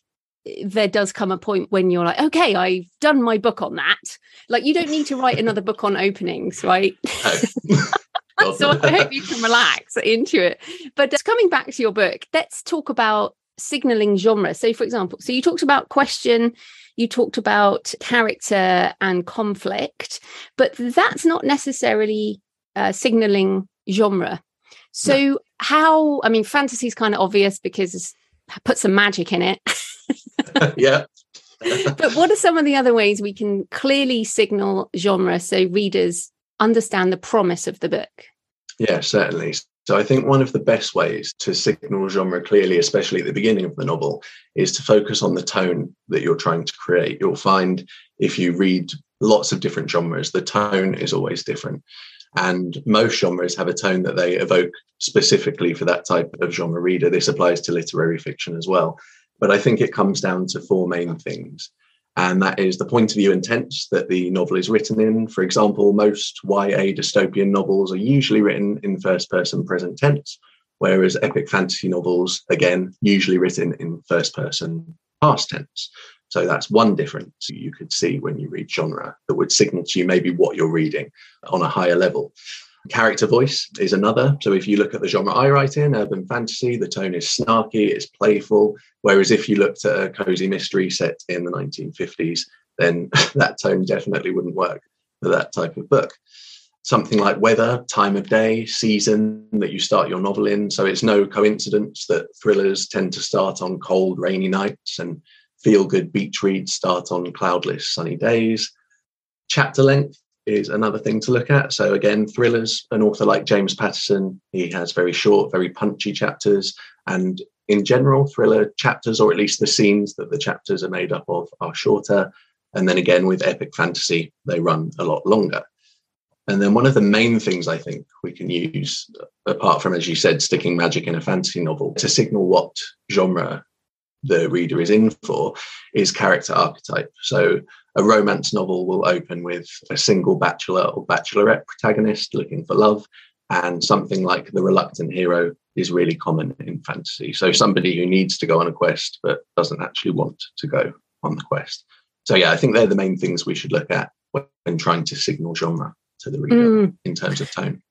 there does come a point when you're like, okay, I've done my book on that. Like, you don't need to write another book on openings, right? so I hope you can relax into it. But just coming back to your book, let's talk about signaling genre. So, for example, so you talked about question, you talked about character and conflict, but that's not necessarily uh, signaling genre. So, no. how, I mean, fantasy is kind of obvious because it's put some magic in it. yeah. but what are some of the other ways we can clearly signal genre so readers understand the promise of the book? Yeah, certainly. So I think one of the best ways to signal genre clearly, especially at the beginning of the novel, is to focus on the tone that you're trying to create. You'll find if you read lots of different genres, the tone is always different. And most genres have a tone that they evoke specifically for that type of genre reader. This applies to literary fiction as well. But I think it comes down to four main things and that is the point of view and tense that the novel is written in. For example, most YA dystopian novels are usually written in first person present tense, whereas epic fantasy novels, again, usually written in first person past tense. So that's one difference you could see when you read genre that would signal to you maybe what you're reading on a higher level. Character voice is another. So if you look at the genre I write in, urban fantasy, the tone is snarky, it's playful. Whereas if you looked at a cozy mystery set in the 1950s, then that tone definitely wouldn't work for that type of book. Something like weather, time of day, season that you start your novel in. So it's no coincidence that thrillers tend to start on cold, rainy nights and feel good beach reads start on cloudless, sunny days. Chapter length is another thing to look at. So again, thrillers, an author like James Patterson, he has very short, very punchy chapters. And in general, thriller chapters, or at least the scenes that the chapters are made up of, are shorter. And then again, with epic fantasy, they run a lot longer. And then one of the main things I think we can use, apart from, as you said, sticking magic in a fantasy novel, to signal what genre the reader is in for, is character archetype. So a romance novel will open with a single bachelor or bachelorette protagonist looking for love, and something like the reluctant hero is really common in fantasy. So somebody who needs to go on a quest but doesn't actually want to go on the quest. So yeah, I think they're the main things we should look at when trying to signal genre to the reader mm. in terms of tone.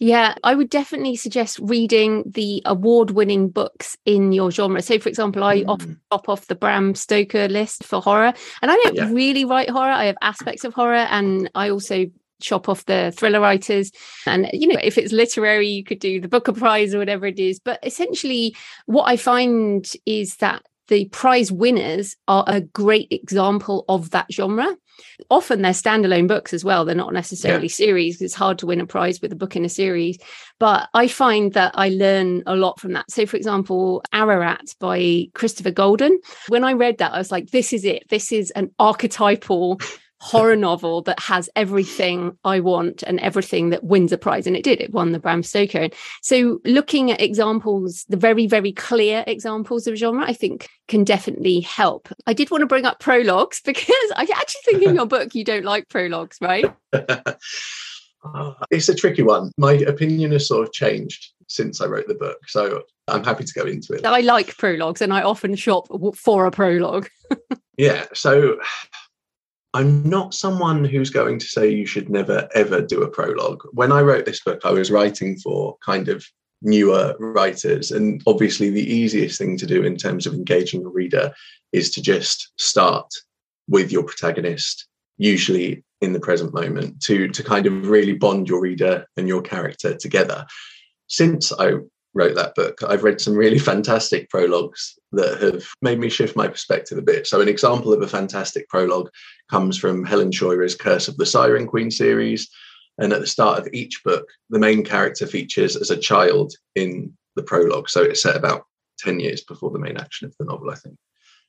Yeah, I would definitely suggest reading the award winning books in your genre. So, for example, I mm. often top off the Bram Stoker list for horror, and I don't yeah. really write horror. I have aspects of horror, and I also chop off the thriller writers. And, you know, if it's literary, you could do the Booker Prize or whatever it is. But essentially, what I find is that the prize winners are a great example of that genre. Often they're standalone books as well. They're not necessarily yeah. series. It's hard to win a prize with a book in a series. But I find that I learn a lot from that. So, for example, Ararat by Christopher Golden. When I read that, I was like, this is it. This is an archetypal horror novel that has everything I want and everything that wins a prize. And it did, it won the Bram Stoker. So looking at examples, the very, very clear examples of genre, I think can definitely help. I did want to bring up prologues because I actually think in your book you don't like prologues, right? it's a tricky one. My opinion has sort of changed since I wrote the book. So I'm happy to go into it. I like prologues and I often shop for a prologue. yeah. So I'm not someone who's going to say you should never ever do a prologue. When I wrote this book, I was writing for kind of newer writers. And obviously, the easiest thing to do in terms of engaging a reader is to just start with your protagonist, usually in the present moment, to, to kind of really bond your reader and your character together. Since I wrote that book, I've read some really fantastic prologues that have made me shift my perspective a bit. So, an example of a fantastic prologue comes from Helen Scheuer's Curse of the Siren Queen series. And at the start of each book, the main character features as a child in the prologue. So, it's set about 10 years before the main action of the novel, I think.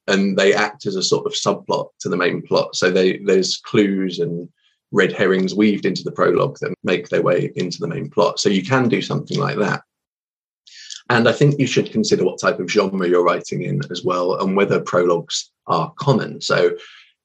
And they act as a sort of subplot to the main plot. So, they, there's clues and red herrings weaved into the prologue that make their way into the main plot. So, you can do something like that and I think you should consider what type of genre you're writing in as well and whether prologues are common. So,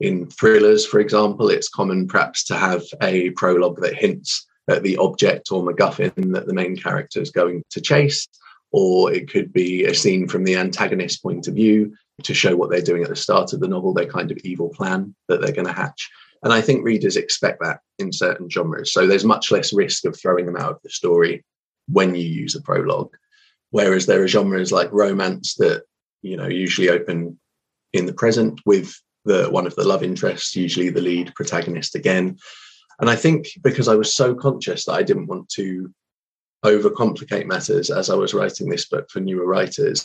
in thrillers, for example, it's common perhaps to have a prologue that hints at the object or MacGuffin that the main character is going to chase, or it could be a scene from the antagonist's point of view to show what they're doing at the start of the novel, their kind of evil plan that they're going to hatch. And I think readers expect that in certain genres. So there's much less risk of throwing them out of the story when you use a prologue. Whereas there are genres like romance that, you know, usually open in the present with the one of the love interests, usually the lead protagonist again. And I think because I was so conscious that I didn't want to overcomplicate matters as I was writing this book for newer writers,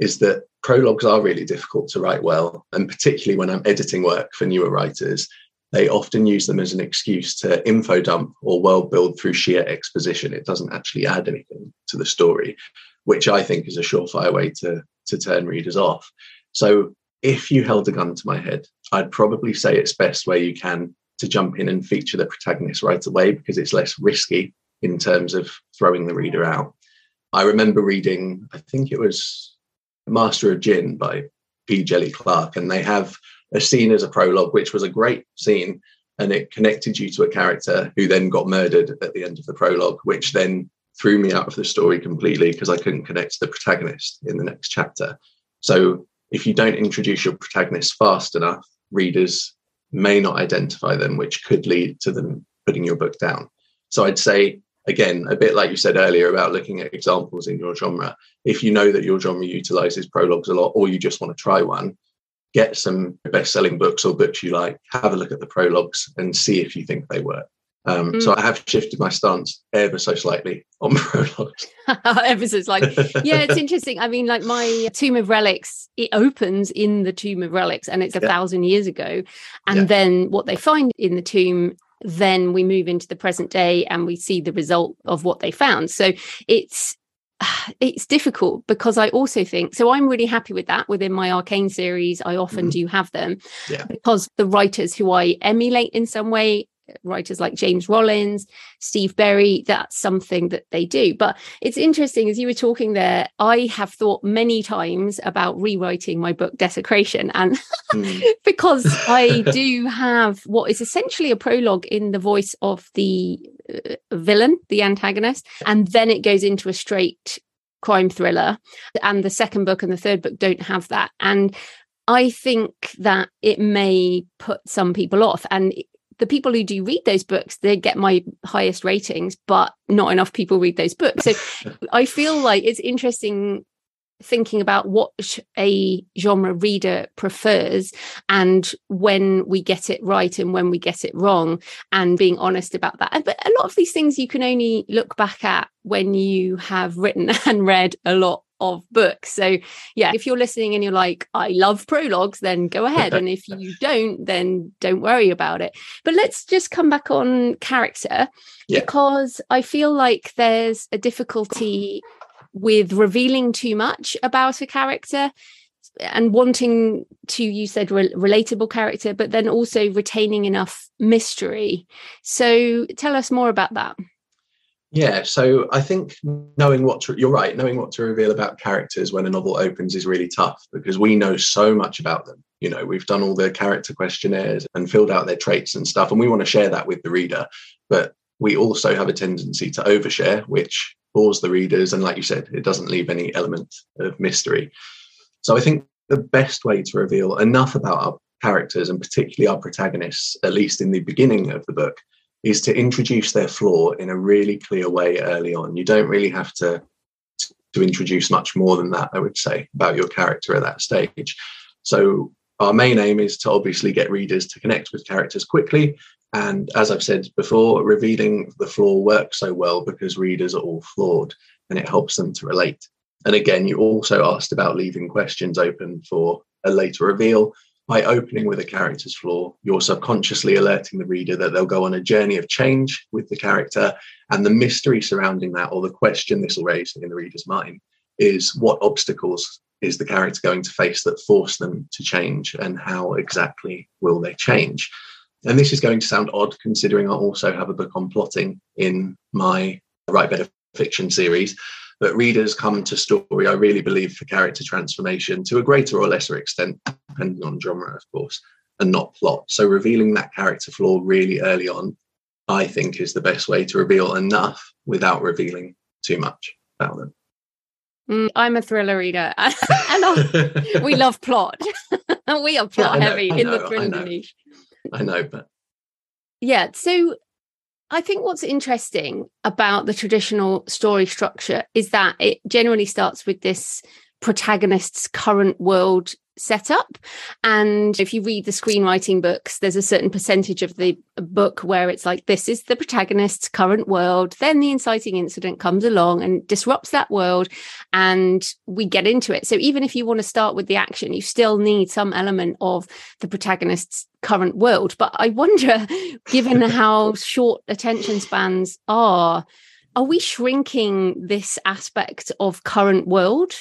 is that prologues are really difficult to write well. And particularly when I'm editing work for newer writers, they often use them as an excuse to info dump or world build through sheer exposition. It doesn't actually add anything to the story which I think is a surefire way to to turn readers off. So if you held a gun to my head, I'd probably say it's best where you can to jump in and feature the protagonist right away because it's less risky in terms of throwing the reader out. I remember reading, I think it was Master of Djinn by P. Djèlí Clark, and they have a scene as a prologue, which was a great scene. And it connected you to a character who then got murdered at the end of the prologue, which then threw me out of the story completely because I couldn't connect to the protagonist in the next chapter. So if you don't introduce your protagonist fast enough, readers may not identify them, which could lead to them putting your book down. So I'd say, again, a bit like you said earlier about looking at examples in your genre, if you know that your genre utilizes prologues a lot or you just want to try one, get some best selling books or books you like, have a look at the prologues and see if you think they work. Um, mm. So I have shifted my stance ever so slightly on prologues. ever so slightly. Yeah, it's interesting. I mean, like my Tomb of Relics, it opens in the Tomb of Relics and it's a yeah. thousand years ago. And yeah. then what they find in the tomb, then we move into the present day and we see the result of what they found. So it's it's difficult because I also think so. I'm really happy with that within my ARKANE series. I often mm-hmm. do have them yeah. because the writers who I emulate in some way writers like James Rollins, Steve Berry, that's something that they do. But it's interesting, as you were talking there, I have thought many times about rewriting my book Desecration. And mm. because I do have what is essentially a prologue in the voice of the uh, villain, the antagonist, and then it goes into a straight crime thriller. And the second book and the third book don't have that. And I think that it may put some people off. And the people who do read those books they get my highest ratings but not enough people read those books. So i feel like it's interesting thinking about what a genre reader prefers and when we get it right and when we get it wrong and being honest about that. But a lot of these things you can only look back at when you have written and read a lot of books. So, yeah, if you're listening and you're like, I love prologues, then go ahead. and if you don't, then don't worry about it. But let's just come back on character yeah. because I feel like there's a difficulty with revealing too much about a character and wanting to you said re- relatable character but then also retaining enough mystery so tell us more about that yeah, so I think knowing what to, you're right, knowing what to reveal about characters when a novel opens is really tough because we know so much about them. You know, we've done all the character questionnaires and filled out their traits and stuff, and we want to share that with the reader. But we also have a tendency to overshare, which bores the readers. And like you said, it doesn't leave any element of mystery. So I think the best way to reveal enough about our characters and particularly our protagonists, at least in the beginning of the book, is to introduce their flaw in a really clear way early on. You don't really have to to introduce much more than that, I would say, about your character at that stage. So our main aim is to obviously get readers to connect with characters quickly. And as I've said before, revealing the flaw works so well because readers are all flawed and it helps them to relate. And again, you also asked about leaving questions open for a later reveal by opening with a character's flaw, you're subconsciously alerting the reader that they'll go on a journey of change with the character. And the mystery surrounding that, or the question this will raise in the reader's mind, is what obstacles is the character going to face that force them to change, and how exactly will they change? And this is going to sound odd considering I also have a book on plotting in my Write Better Fiction series. But readers come to story, I really believe, for character transformation to a greater or lesser extent, depending on genre, of course, and not plot. So revealing that character flaw really early on, I think, is the best way to reveal enough without revealing too much about them. Mm, I'm a thriller reader, and we love plot. we are plot yeah, heavy in the thriller niche. I know, but yeah. So I think what's interesting about the traditional story structure is that it generally starts with this protagonist's current world setup. And if you read the screenwriting books, there's a certain percentage of the book where it's like, this is the protagonist's current world. Then the inciting incident comes along and disrupts that world, and we get into it. So even if you want to start with the action, you still need some element of the protagonist's current world. But I wonder, given how short attention spans are, are we shrinking this aspect of current world?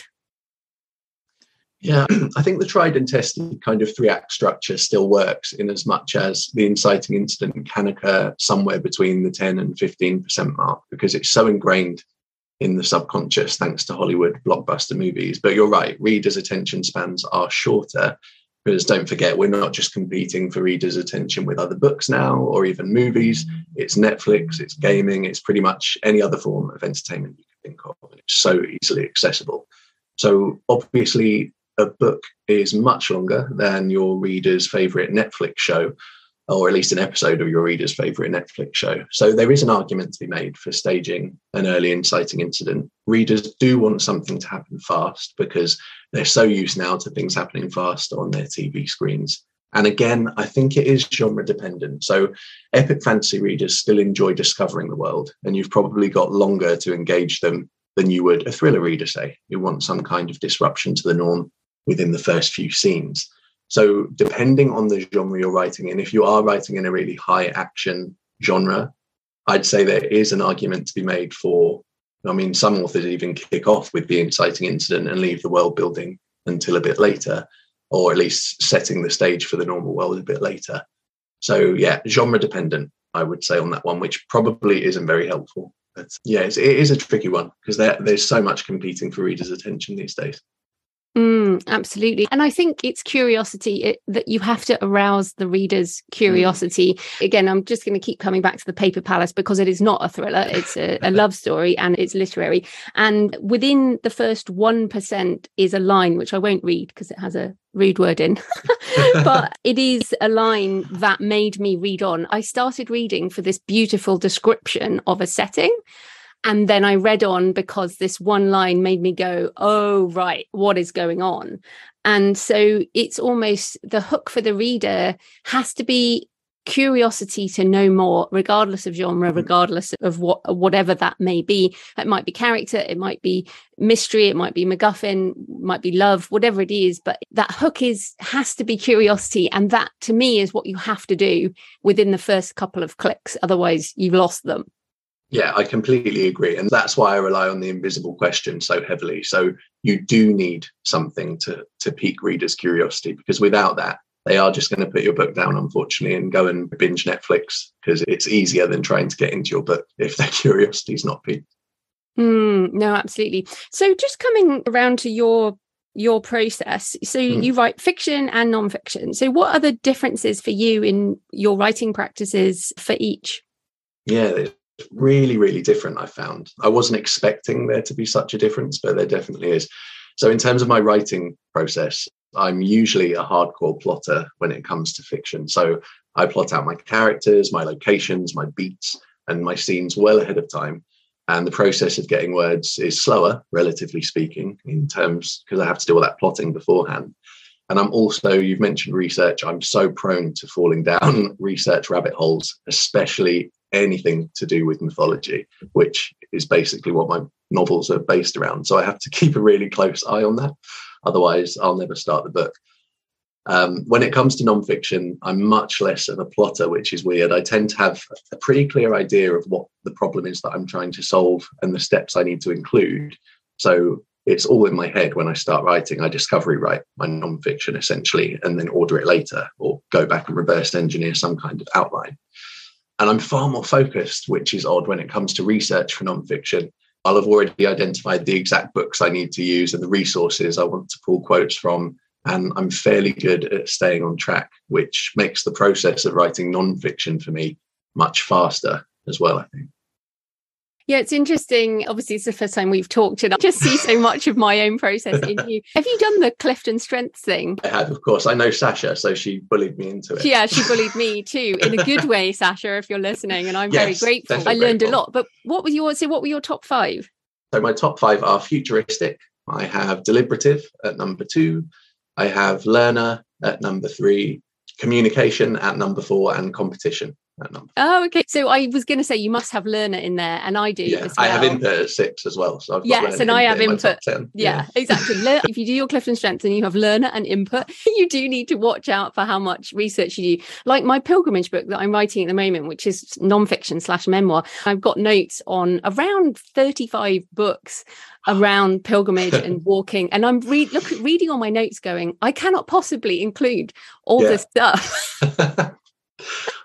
Yeah, I think the tried and tested kind of three act structure still works in as much as the inciting incident can occur somewhere between the 10 and 15% mark because it's so ingrained in the subconscious thanks to Hollywood blockbuster movies. But you're right, readers' attention spans are shorter because don't forget, we're not just competing for readers' attention with other books now or even movies. It's Netflix, it's gaming, it's pretty much any other form of entertainment you can think of. And it's so easily accessible. So obviously, a book is much longer than your reader's favorite Netflix show, or at least an episode of your reader's favorite Netflix show. So there is an argument to be made for staging an early inciting incident. Readers do want something to happen fast because they're so used now to things happening fast on their TV screens. And again, I think it is genre dependent. So, epic fantasy readers still enjoy discovering the world, and you've probably got longer to engage them than you would a thriller reader, say, who want some kind of disruption to the norm within the first few scenes. So, depending on the genre you're writing in, if you are writing in a really high action genre, I'd say there is an argument to be made for. I mean, some authors even kick off with the inciting incident and leave the world building until a bit later, or at least setting the stage for the normal world a bit later. So, yeah, genre dependent, I would say on that one, which probably isn't very helpful. But yeah, it's, it is a tricky one because there, there's so much competing for readers' attention these days. Mm, absolutely. And I think it's curiosity it, that you have to arouse the reader's mm. curiosity. Mm. Again, I'm just going to keep coming back to the Paper Palace because it is not a thriller, it's a, a love story and it's literary. And within the first 1% is a line, which I won't read because it has a rude word in, but it is a line that made me read on. I started reading for this beautiful description of a setting. And then I read on because this one line made me go, oh, right, what is going on? And so it's almost the hook for the reader has to be curiosity to know more regardless of genre mm-hmm. regardless of what whatever that may be it might be character it might be mystery it might be macguffin might be love whatever it is but that hook is has to be curiosity and that to me is what you have to do within the first couple of clicks otherwise you've lost them yeah, I completely agree. And that's why I rely on the invisible question so heavily. So you do need something to, to pique readers' curiosity because without that, they are just going to put your book down, unfortunately, and go and binge Netflix because it's easier than trying to get into your book if their curiosity is not piqued. Mm, no, absolutely. So just coming around to your your process so mm. you write fiction and non-fiction so what are the differences for you in your writing practices for each yeah really, really different, I found. I wasn't expecting there to be such a difference, but there definitely is. So, in terms of my writing process, I'm usually a hardcore plotter when it comes to fiction. So, I plot out my characters, my locations, my beats, and my scenes well ahead of time. And the process of getting words is slower, relatively speaking, in terms because I have to do all that plotting beforehand. And I'm also, you've mentioned research, I'm so prone to falling down research rabbit holes, especially anything to do with mythology, which is basically what my novels are based around. So I have to keep a really close eye on that. Otherwise, I'll never start the book. Um, when it comes to nonfiction, I'm much less of a plotter, which is weird. I tend to have a pretty clear idea of what the problem is that I'm trying to solve and the steps I need to include. So it's all in my head when I start writing. I discovery write my nonfiction essentially and then order it later or go back and reverse engineer some kind of outline. And I'm far more focused, which is odd when it comes to research for nonfiction. I'll have already identified the exact books I need to use and the resources I want to pull quotes from. And I'm fairly good at staying on track, which makes the process of writing nonfiction for me much faster as well, I think. Yeah, it's interesting. Obviously, it's the first time we've talked, and I just see so much of my own process in you. Have you done the Clifton Strengths thing? I have, of course. I know Sacha, so she bullied me into it. Yeah, she bullied me too, in a good way, Sacha. If you're listening, and I'm yes, very grateful. I learned grateful. a lot. But what was your so? What were your top five? So my top five are futuristic. I have deliberative at number two. I have learner at number three. Communication at number four, and competition. Oh, okay. So I was going to say you must have learner in there, and I do. Yeah, well. I have input at six as well. So yes, and I have input. Yeah, yeah, exactly. if you do your Clifton Strengths and you have learner and input, you do need to watch out for how much research you do. Like my pilgrimage book that I'm writing at the moment, which is nonfiction slash memoir. I've got notes on around 35 books around pilgrimage and walking and i'm read look reading all my notes going i cannot possibly include all yeah. this stuff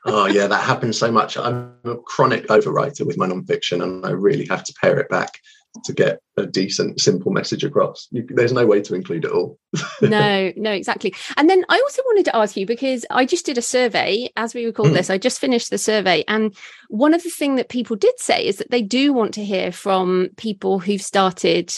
oh yeah, that happens so much. I'm a chronic overwriter with my nonfiction, and I really have to pare it back to get a decent, simple message across. You, there's no way to include it all. no, no, exactly. And then I also wanted to ask you because I just did a survey as we record mm. this. I just finished the survey, and one of the things that people did say is that they do want to hear from people who've started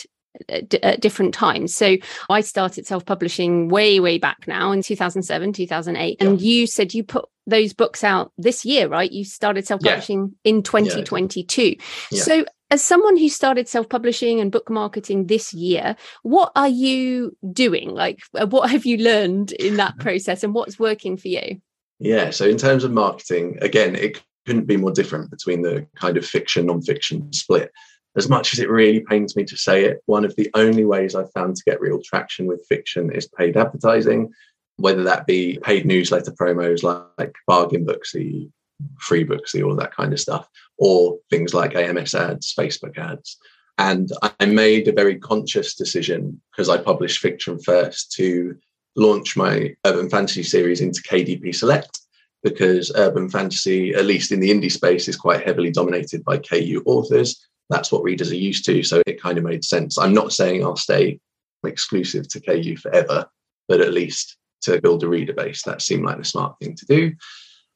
at different times. So I started self publishing way, way back now in 2007, 2008. Yeah. And you said you put those books out this year, right? You started self publishing yeah. in 2022. Yeah. So as someone who started self publishing and book marketing this year, what are you doing? Like, uh, what have you learned in that process and what's working for you? Yeah. So, in terms of marketing, again, it couldn't be more different between the kind of fiction, non fiction split as much as it really pains me to say it, one of the only ways I've found to get real traction with fiction is paid advertising, whether that be paid newsletter promos like Bargain Booksy, Free Booksy, all that kind of stuff, or things like AMS ads, Facebook ads. And I made a very conscious decision because I published fiction first to launch my urban fantasy series into KDP Select because urban fantasy, at least in the indie space, is quite heavily dominated by KU authors that's what readers are used to. So it kind of made sense. I'm not saying I'll stay exclusive to KU forever, but at least to build a reader base. That seemed like the smart thing to do.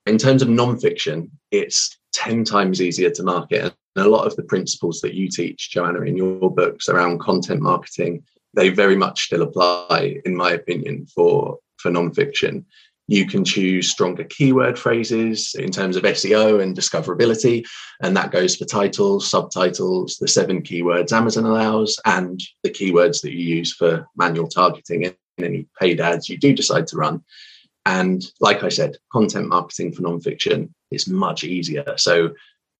In terms of non-fiction, it's 10 times easier to market. And a lot of the principles that you teach, Joanna, in your books around content marketing, they very much still apply, in my opinion, for, for non-fiction. You can choose stronger keyword phrases in terms of SEO and discoverability. And that goes for titles, subtitles, the seven keywords Amazon allows, and the keywords that you use for manual targeting in any paid ads you do decide to run. And like I said, content marketing for nonfiction is much easier. So,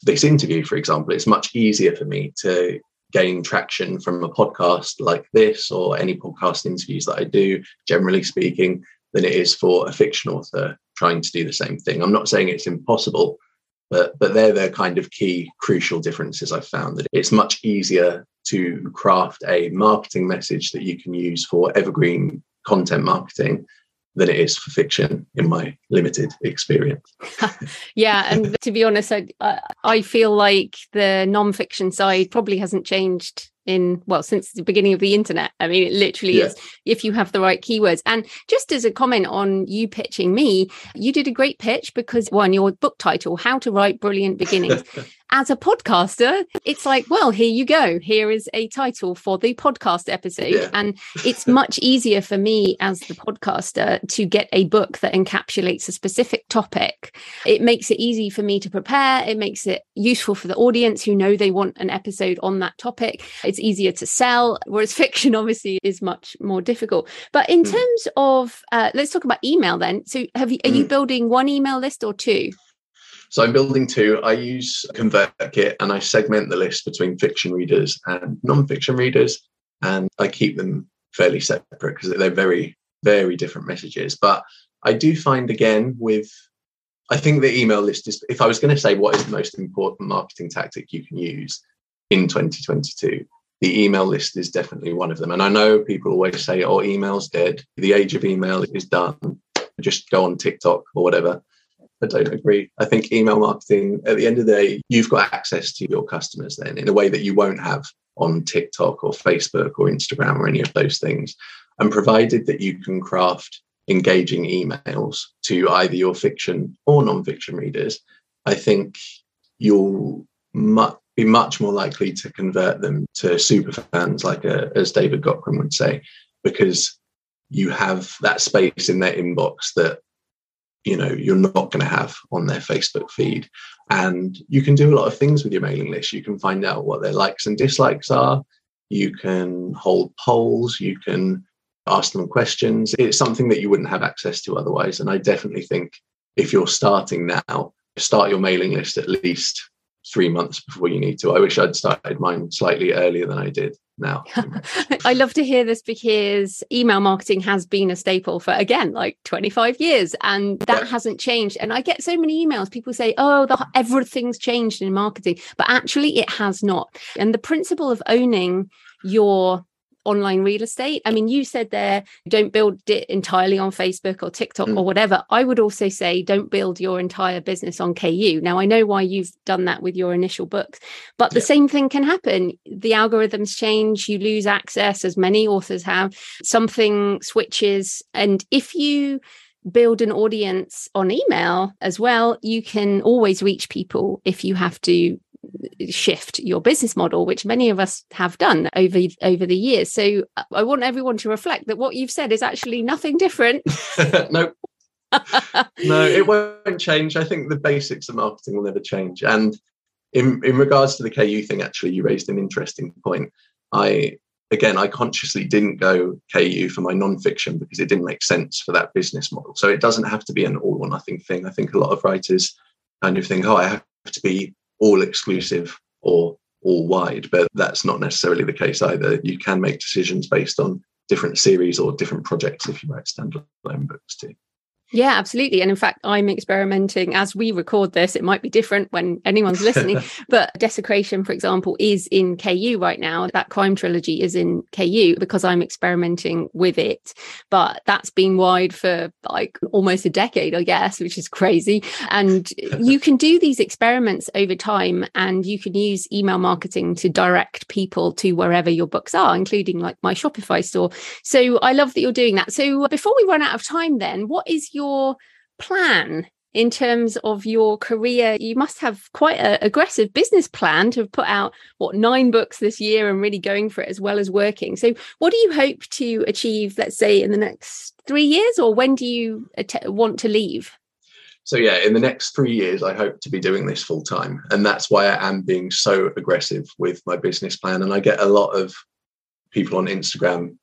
this interview, for example, it's much easier for me to gain traction from a podcast like this or any podcast interviews that I do, generally speaking, than it is for a fiction author trying to do the same thing. I'm not saying it's impossible, but but they're the kind of key crucial differences I've found that it's much easier to craft a marketing message that you can use for evergreen content marketing than it is for fiction in my limited experience. yeah, and to be honest, I I feel like the non-fiction side probably hasn't changed in well since the beginning of the internet i mean it literally yeah. is if you have the right keywords and just as a comment on you pitching me you did a great pitch because one your book title how to write brilliant beginnings as a podcaster, it's like, well, here you go. Here is a title for the podcast episode. Yeah. And it's much easier for me as the podcaster to get a book that encapsulates a specific topic. It makes it easy for me to prepare. It makes it useful for the audience who know they want an episode on that topic. It's easier to sell, whereas fiction obviously is much more difficult. But in mm. terms of, uh, let's talk about email then. So have you, are mm. you hmm. building one email list or two? So I'm building two. I use ConvertKit and I segment the list between fiction readers and non-fiction readers, and I keep them fairly separate because they're very, very different messages. But I do find again with I think the email list is if I was going to say what is the most important marketing tactic you can use in 2022, the email list is definitely one of them. And I know people always say, oh, email's dead. The age of email is done. Just go on TikTok or whatever. I don't agree. I think email marketing, at the end of the day, you've got access to your customers then in a way that you won't have on TikTok or Facebook or Instagram or any of those things. And provided that you can craft engaging emails to either your fiction or non-fiction readers, I think you'll mu- be much more likely to convert them to super fans, like a, uh, as David Gaughran would say, because you have that space in their inbox that you know you're not going to have on their facebook feed. And you can do a lot of things with your mailing list. You can find out what their likes and dislikes are. You can hold polls. You can ask them questions. It's something that you wouldn't have access to otherwise. And i definitely think if you're starting now start your mailing list at least three months before you need to i wish i'd started mine slightly earlier than i did now. I love to hear this because email marketing has been a staple for again like 25 years and that yeah. hasn't changed. And I get so many emails people say, "Oh, the, everything's changed in marketing." But actually it has not. And the principle of owning your online real estate. I mean, you said there, don't build it entirely on Facebook or TikTok mm. or whatever. I would also say, don't build your entire business on KU. Now, I know why you've done that with your initial books, but the same thing can happen. The algorithms change, you lose access, as many authors have, something switches. And if you build an audience on email as well, you can always reach people if you have to shift your business model which many of us have done over over the years. So uh, i want everyone to reflect that what you've said is actually nothing different. No no it won't change. I think the basics of marketing will never change. And in in regards to the ku thing actually you raised an interesting point. I again i consciously didn't go ku for my non-fiction because it didn't make sense for that business model. So it doesn't have to be an all or nothing thing. I think a lot of writers kind of think oh i have to be all exclusive or all wide, but that's not necessarily the case either. You can make decisions based on different series or different projects if you write standalone books too. Yeah, absolutely. And in fact, I'm experimenting as we record this. It might be different when anyone's listening, but Desecration, for example, is in KU right now. That crime trilogy is in KU because I'm experimenting with it. But that's been wide for like almost a decade, I guess, which is crazy. And you can do these experiments over time and you can use email marketing to direct people to wherever your books are, including like my Shopify store. So I love that you're doing that. So before we run out of time, then, what is your your plan in terms of your career? You must have quite an aggressive business plan to put out what nine books this year and really going for it as well as working. So what do you hope to achieve let's say in the next three years or when do you att- want to leave? So yeah in the next three years i hope to be doing this full time. And that's why i am being so aggressive with my business plan. And i get a lot of people on instagram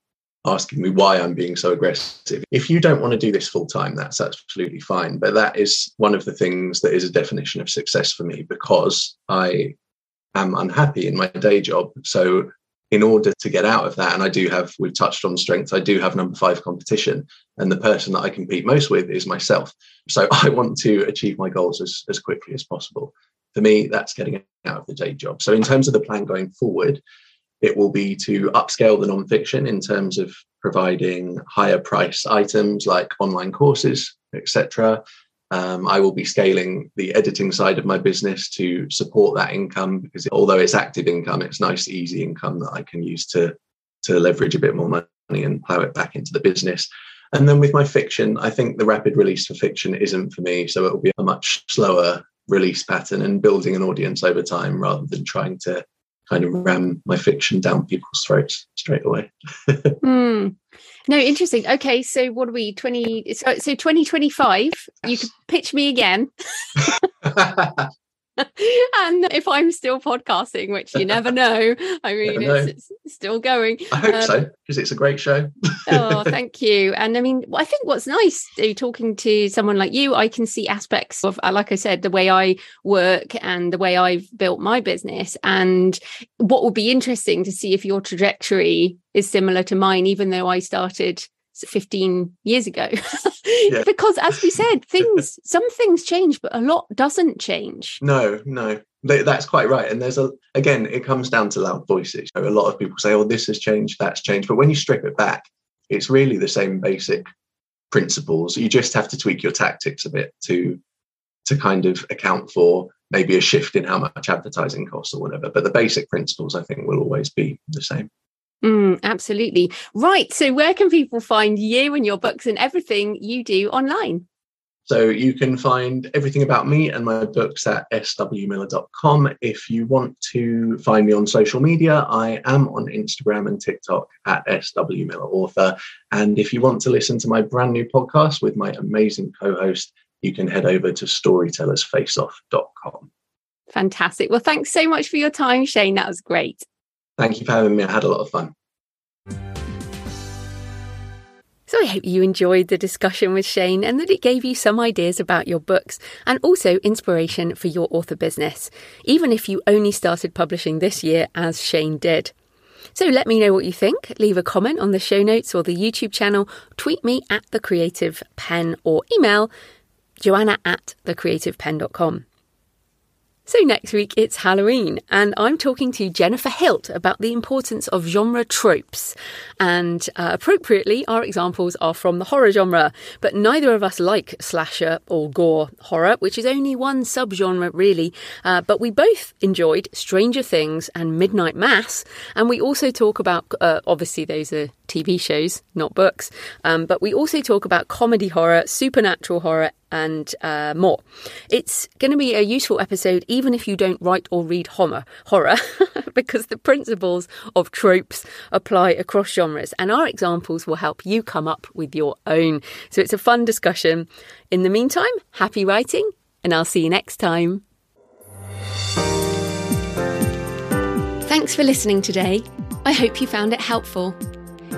asking me why I'm being so aggressive. If you don't want to do this full time, that's absolutely fine. But that is one of the things that is a definition of success for me because I am unhappy in my day job. So, in order to get out of that, and I do have, we've touched on strengths, I do have number five competition. And the person that I compete most with is myself. So, I want to achieve my goals as, as quickly as possible. For me, that's getting out of the day job. So, in terms of the plan going forward, it will be to upscale the nonfiction in terms of providing higher price items like online courses, etc. Um, I will be scaling the editing side of my business to support that income because although it's active income, it's nice, easy income that I can use to to leverage a bit more money and plow it back into the business. And then with my fiction, I think the rapid release for fiction isn't for me. So it will be a much slower release pattern and building an audience over time rather than trying to kind of ram my fiction down people's throats straight away. mm. No, interesting. Okay, so what are we? Twenty. So, so twenty twenty five. You could pitch me again. and if I'm still podcasting, which you never know, I mean. It's, it's, still going. I hope um, so because it's a great show. oh, thank you. And I mean, I think what's nice talking to someone like you, I can see aspects of, uh, like I said, the way I work and the way I've built my business. And what would be interesting to see if your trajectory is similar to mine, even though I started 15 years ago. Yeah. because as we said things some things change but a lot doesn't change. No no. That's quite right. And there's a again it comes down to loud voices. A lot of people say oh this has changed that's changed. But when you strip it back it's really the same basic principles. You just have to tweak your tactics a bit to to kind of account for maybe a shift in how much advertising costs or whatever. But the basic principles i think will always be the same Mm, absolutely. Right. So, where can people find you and your books and everything you do online? So, you can find everything about me and my books at swmillar.com. If you want to find me on social media, I am on Instagram and TikTok at swmillarauthor. And if you want to listen to my brand new podcast with my amazing co host, you can head over to storytellersfaceoff.com. Fantastic. Well, thanks so much for your time, Shane. That was great. Thank you for having me. I had a lot of fun. So I hope you enjoyed the discussion with Shane and that it gave you some ideas about your books and also inspiration for your author business, even if you only started publishing this year as Shane did. So let me know what you think. Leave a comment on the show notes or the YouTube channel, tweet me at the creative Penn or email joanna at thecreativepenn.com. So, next week it's Halloween, and I'm talking to Jennifer Hilt about the importance of genre tropes. And uh, appropriately, our examples are from the horror genre, but neither of us like slasher or gore horror, which is only one subgenre really. Uh, but we both enjoyed Stranger Things and Midnight Mass, and we also talk about uh, obviously, those are TV shows, not books, um, but we also talk about comedy horror, supernatural horror, and uh, more. It's going to be a useful episode even if you don't write or read horror, horror because the principles of tropes apply across genres and our examples will help you come up with your own. So it's a fun discussion. In the meantime, happy writing and I'll see you next time. Thanks for listening today. I hope you found it helpful.